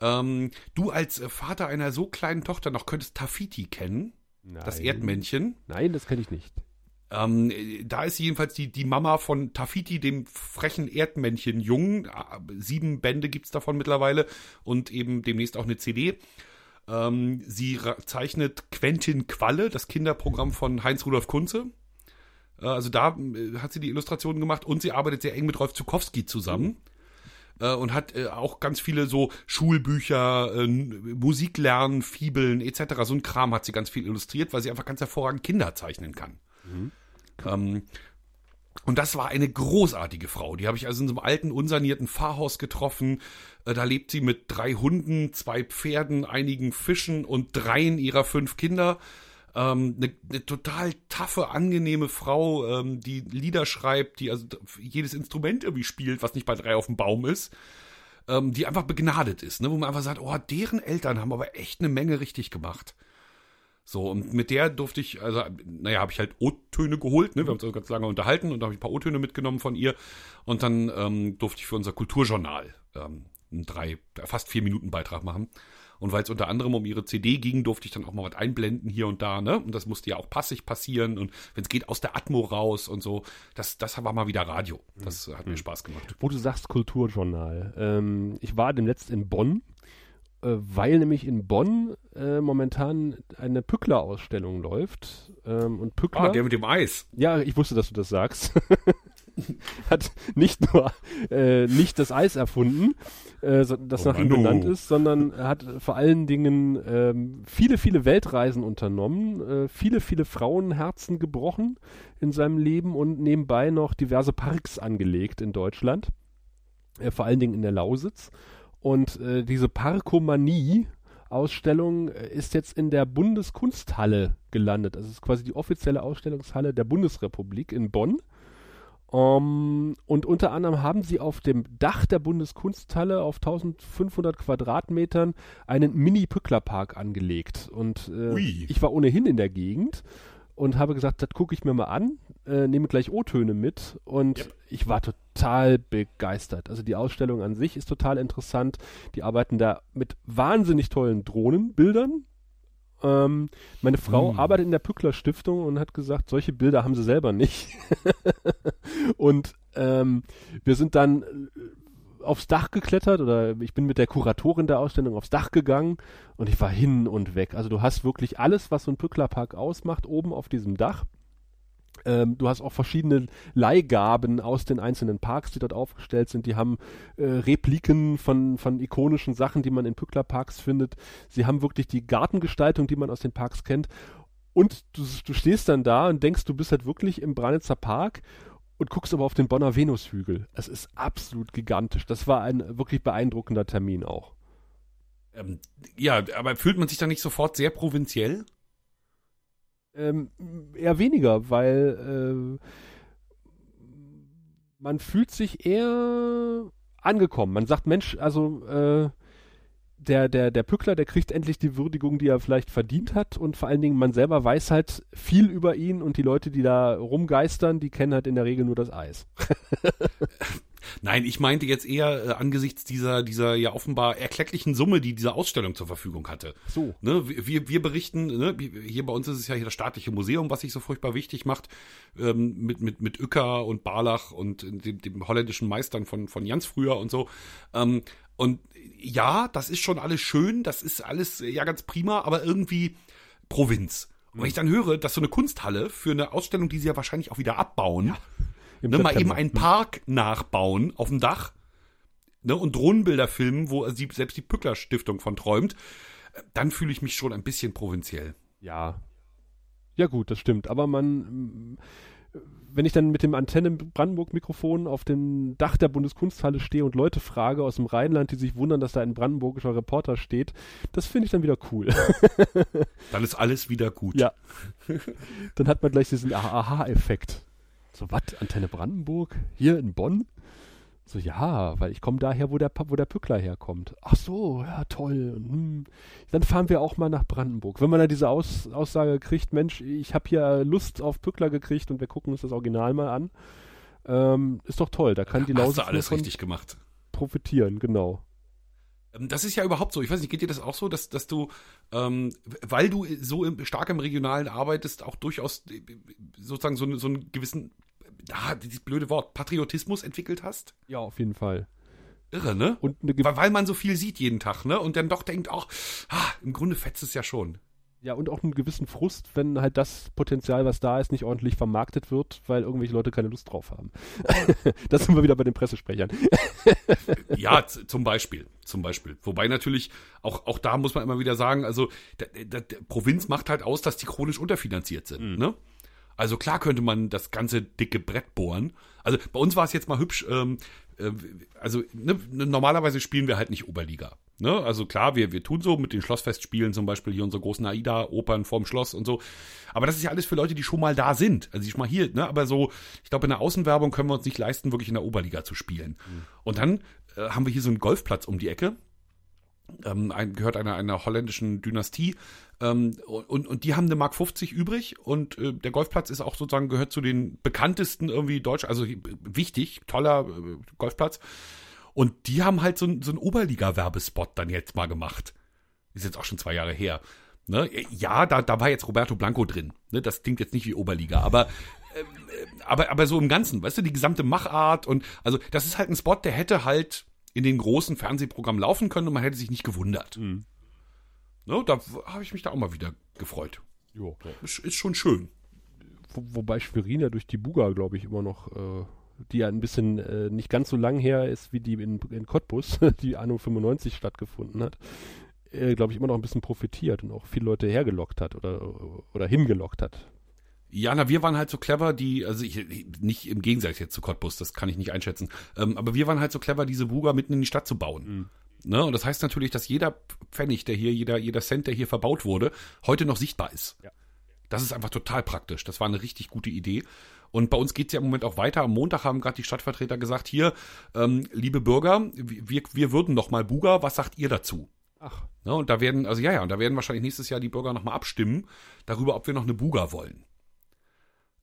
Ähm, du als äh, Vater einer so kleinen Tochter noch könntest Tafiti kennen, das Nein. Erdmännchen. Nein, das kenne ich nicht. Ähm, äh, da ist sie jedenfalls die, die Mama von Tafiti, dem frechen Erdmännchen Jungen. Äh, Sieben Bände gibt's davon mittlerweile und eben demnächst auch eine CD. Ähm, sie zeichnet Quentin Qualle, das Kinderprogramm von Heinz-Rudolf Kunze. Äh, also da äh, hat sie die Illustrationen gemacht und sie arbeitet sehr eng mit Rolf Zukowski zusammen. Äh, und hat auch ganz viele so Schulbücher, Musiklernen, Fibeln etc. So ein Kram hat sie ganz viel illustriert, weil sie einfach ganz hervorragend Kinder zeichnen kann. Ähm, und das war eine großartige Frau. Die habe ich also in so einem alten, unsanierten Pfarrhaus getroffen. Da lebt sie mit drei Hunden, zwei Pferden, einigen Fischen und dreien ihrer fünf Kinder. Ähm, eine, eine total taffe, angenehme Frau, ähm, die Lieder schreibt, die also jedes Instrument irgendwie spielt, was nicht bei drei auf dem Baum ist. Ähm, die einfach begnadet ist, ne? wo man einfach sagt, oh, deren Eltern haben aber echt eine Menge richtig gemacht. So, und mit der durfte ich, also, naja, habe ich halt O-Töne geholt, ne? Wir haben uns also ganz lange unterhalten und da habe ich ein paar O-Töne mitgenommen von ihr. Und dann ähm, durfte ich für unser Kulturjournal ähm, einen drei, fast vier Minuten Beitrag machen. Und weil es unter anderem um ihre CD ging, durfte ich dann auch mal was einblenden hier und da, ne? Und das musste ja auch passig passieren und wenn es geht, aus der Atmo raus und so. Das, das war mal wieder Radio. Das hat mir Spaß gemacht. Wo du sagst Kulturjournal. Ähm, ich war demnächst in Bonn, äh, weil nämlich in Bonn äh, momentan eine Pückler-Ausstellung läuft. Ähm, und Pückler. Ah, der mit dem Eis. ja, ich wusste, dass du das sagst. *laughs* *laughs* hat nicht nur äh, nicht das Eis erfunden, äh, das oh, nach ihm benannt ist, sondern hat vor allen Dingen ähm, viele, viele Weltreisen unternommen, äh, viele, viele Frauenherzen gebrochen in seinem Leben und nebenbei noch diverse Parks angelegt in Deutschland, äh, vor allen Dingen in der Lausitz. Und äh, diese Parkomanie, Ausstellung äh, ist jetzt in der Bundeskunsthalle gelandet. Das ist quasi die offizielle Ausstellungshalle der Bundesrepublik in Bonn. Um, und unter anderem haben sie auf dem Dach der Bundeskunsthalle auf 1500 Quadratmetern einen Mini-Pücklerpark angelegt. Und äh, ich war ohnehin in der Gegend und habe gesagt, das gucke ich mir mal an, äh, nehme gleich O-Töne mit und yep. ich war total begeistert. Also die Ausstellung an sich ist total interessant. Die arbeiten da mit wahnsinnig tollen Drohnenbildern, ähm, meine Frau hm. arbeitet in der Pückler Stiftung und hat gesagt, solche Bilder haben sie selber nicht. *laughs* und ähm, wir sind dann äh, aufs Dach geklettert oder ich bin mit der Kuratorin der Ausstellung aufs Dach gegangen und ich war hin und weg. Also du hast wirklich alles, was so ein Pücklerpark ausmacht, oben auf diesem Dach. Ähm, du hast auch verschiedene Leihgaben aus den einzelnen Parks, die dort aufgestellt sind. Die haben äh, Repliken von, von ikonischen Sachen, die man in Pücklerparks findet. Sie haben wirklich die Gartengestaltung, die man aus den Parks kennt. Und du, du stehst dann da und denkst, du bist halt wirklich im Branitzer Park und guckst aber auf den Bonner Venushügel. Es ist absolut gigantisch. Das war ein wirklich beeindruckender Termin auch. Ähm, ja, aber fühlt man sich da nicht sofort sehr provinziell? Ähm, eher weniger, weil äh, man fühlt sich eher angekommen. Man sagt, Mensch, also äh, der, der, der Pückler, der kriegt endlich die Würdigung, die er vielleicht verdient hat und vor allen Dingen man selber weiß halt viel über ihn und die Leute, die da rumgeistern, die kennen halt in der Regel nur das Eis. *laughs* Nein, ich meinte jetzt eher äh, angesichts dieser, dieser ja offenbar erklecklichen Summe, die diese Ausstellung zur Verfügung hatte. So. Ne, wir, wir berichten, ne, hier bei uns ist es ja hier das staatliche Museum, was sich so furchtbar wichtig macht, ähm, mit, mit, mit Uecker und Barlach und dem, dem holländischen Meistern von, von Jans früher und so. Ähm, und ja, das ist schon alles schön, das ist alles ja ganz prima, aber irgendwie Provinz. Und wenn ich dann höre, dass so eine Kunsthalle für eine Ausstellung, die sie ja wahrscheinlich auch wieder abbauen, ja ne, mal eben einen Park nachbauen auf dem Dach ne, und Drohnenbilder filmen, wo sie, selbst die Pückler Stiftung von träumt, dann fühle ich mich schon ein bisschen provinziell. Ja. Ja gut, das stimmt. Aber man, wenn ich dann mit dem Antenne-Brandenburg-Mikrofon auf dem Dach der Bundeskunsthalle stehe und Leute frage aus dem Rheinland, die sich wundern, dass da ein brandenburgischer Reporter steht, das finde ich dann wieder cool. dann ist alles wieder gut. Ja. Dann hat man gleich diesen Aha-Effekt. So, was? Antenne Brandenburg? Hier in Bonn? So, ja, weil ich komme daher, wo der, wo der Pückler herkommt. Ach so, ja, toll. Hm. Dann fahren wir auch mal nach Brandenburg. Wenn man da diese Aus, Aussage kriegt, Mensch, ich habe hier Lust auf Pückler gekriegt und wir gucken uns das Original mal an, ähm, ist doch toll. Da kann die Lausitz alles richtig gemacht. profitieren, genau. Ähm, das ist ja überhaupt so. Ich weiß nicht, geht dir das auch so, dass, dass du, ähm, weil du so im, stark im Regionalen arbeitest, auch durchaus äh, sozusagen so, so einen gewissen ah, dieses blöde Wort, Patriotismus entwickelt hast? Ja, auf jeden Fall. Irre, ne? Und weil, weil man so viel sieht jeden Tag, ne? Und dann doch denkt auch, ah, im Grunde fetzt es ja schon. Ja, und auch einen gewissen Frust, wenn halt das Potenzial, was da ist, nicht ordentlich vermarktet wird, weil irgendwelche Leute keine Lust drauf haben. *laughs* das sind wir wieder bei den Pressesprechern. ja, zum Beispiel. Zum Beispiel. Wobei natürlich, auch, auch da muss man immer wieder sagen, also der, der, der Provinz macht halt aus, dass die chronisch unterfinanziert sind. Mhm. Ne? Also klar könnte man das ganze dicke Brett bohren. Also bei uns war es jetzt mal hübsch, ähm, äh, also ne, normalerweise spielen wir halt nicht Oberliga. Ne? Also klar, wir, wir tun so mit den Schlossfestspielen zum Beispiel hier unsere großen AIDA-Opern vorm Schloss und so. Aber das ist ja alles für Leute, die schon mal da sind. Also die schon mal hier, ne? Aber so, ich glaube, in der Außenwerbung können wir uns nicht leisten, wirklich in der Oberliga zu spielen. Mhm. Und dann äh, haben wir hier so einen Golfplatz um die Ecke. Ähm, ein, gehört einer, einer holländischen Dynastie. Ähm, und, und die haben eine Mark 50 übrig und äh, der Golfplatz ist auch sozusagen gehört zu den bekanntesten irgendwie deutsch, also wichtig, toller äh, Golfplatz. Und die haben halt so, so einen Oberliga-Werbespot dann jetzt mal gemacht. Ist jetzt auch schon zwei Jahre her. Ne? Ja, da, da war jetzt Roberto Blanco drin. Ne? Das klingt jetzt nicht wie Oberliga, aber, äh, aber, aber so im Ganzen, weißt du, die gesamte Machart und also das ist halt ein Spot, der hätte halt in den großen Fernsehprogrammen laufen können und man hätte sich nicht gewundert. Mhm. Ne? Da habe ich mich da auch mal wieder gefreut. Jo. Ist, ist schon schön. Wo, wobei Schwerin ja durch die Buga, glaube ich, immer noch äh, die ja ein bisschen äh, nicht ganz so lang her ist wie die in, in Cottbus, *laughs* die Anno 95 stattgefunden hat, äh, glaube ich, immer noch ein bisschen profitiert und auch viele Leute hergelockt hat oder, oder hingelockt hat. Ja, na, wir waren halt so clever, die, also ich, nicht im Gegensatz jetzt zu Cottbus, das kann ich nicht einschätzen, ähm, aber wir waren halt so clever, diese Buga mitten in die Stadt zu bauen. Mhm. Ne? Und das heißt natürlich, dass jeder Pfennig, der hier, jeder, jeder Cent, der hier verbaut wurde, heute noch sichtbar ist. Ja. Das ist einfach total praktisch. Das war eine richtig gute Idee. Und bei uns geht's ja im Moment auch weiter. Am Montag haben gerade die Stadtvertreter gesagt, hier, ähm, liebe Bürger, wir, wir würden noch mal Buga, was sagt ihr dazu? Ach. Ne, und da werden, also ja, ja, und da werden wahrscheinlich nächstes Jahr die Bürger nochmal abstimmen darüber, ob wir noch eine Buga wollen.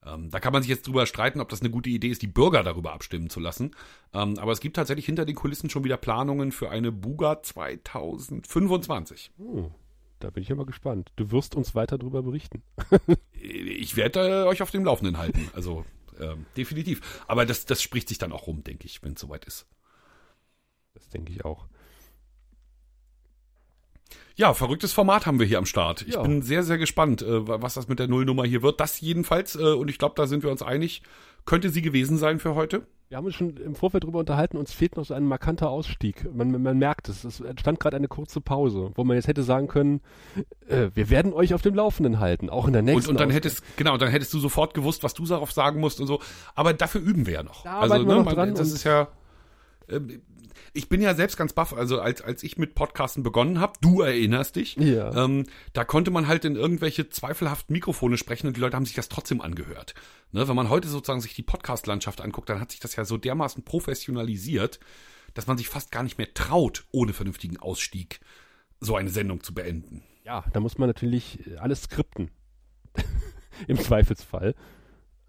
Ähm, da kann man sich jetzt drüber streiten, ob das eine gute Idee ist, die Bürger darüber abstimmen zu lassen. Ähm, aber es gibt tatsächlich hinter den Kulissen schon wieder Planungen für eine Buga 2025. Oh, da bin ich immer gespannt. Du wirst uns weiter darüber berichten. ich werde äh, euch auf dem Laufenden halten. Also ähm, definitiv. Aber das, das spricht sich dann auch rum, denke ich, wenn es soweit ist. Das denke ich auch. Ja, verrücktes Format haben wir hier am Start. Ich ja. bin sehr, sehr gespannt, äh, was das mit der Nullnummer hier wird. Das jedenfalls, äh, und ich glaube, da sind wir uns einig, könnte sie gewesen sein für heute. Wir haben uns schon im Vorfeld darüber unterhalten, uns fehlt noch so ein markanter Ausstieg. Man, man merkt es. Es entstand gerade eine kurze Pause, wo man jetzt hätte sagen können, äh, wir werden euch auf dem Laufenden halten, auch in der nächsten Und, und dann hättest, genau, dann hättest du sofort gewusst, was du darauf sagen musst und so. Aber dafür üben wir ja noch. Da also, ne, man, das ist ja, ich bin ja selbst ganz baff, also als, als ich mit Podcasten begonnen habe, du erinnerst dich, ja. ähm, da konnte man halt in irgendwelche zweifelhaften Mikrofone sprechen und die Leute haben sich das trotzdem angehört. Ne, wenn man heute sozusagen sich die Podcast-Landschaft anguckt, dann hat sich das ja so dermaßen professionalisiert, dass man sich fast gar nicht mehr traut, ohne vernünftigen Ausstieg so eine Sendung zu beenden. Ja, da muss man natürlich alles skripten. *laughs* Im Zweifelsfall.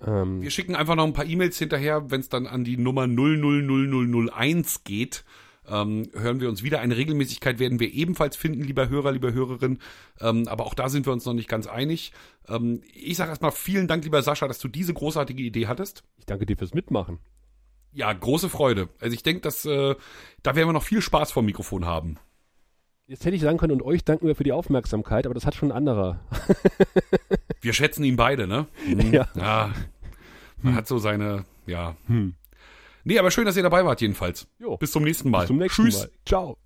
Ähm, Wir schicken einfach noch ein paar E-Mails hinterher, wenn es dann an die Nummer 000001 geht. Ähm, hören wir uns wieder. Eine Regelmäßigkeit werden wir ebenfalls finden, lieber Hörer, lieber Hörerin. Ähm, aber auch da sind wir uns noch nicht ganz einig. Ähm, ich sage erstmal vielen Dank, lieber Sascha, dass du diese großartige Idee hattest. Ich danke dir fürs Mitmachen. Ja, große Freude. Also ich denke, dass äh, da werden wir noch viel Spaß vom Mikrofon haben. Jetzt hätte ich sagen können, und euch danken wir für die Aufmerksamkeit, aber das hat schon ein anderer. *laughs* wir schätzen ihn beide, ne? Hm. Ja. ja. Man hm. hat so seine, ja. Hm. Nee, aber schön, dass ihr dabei wart jedenfalls. Jo. Bis zum nächsten Mal. Bis zum nächsten Tschüss. Mal. Ciao.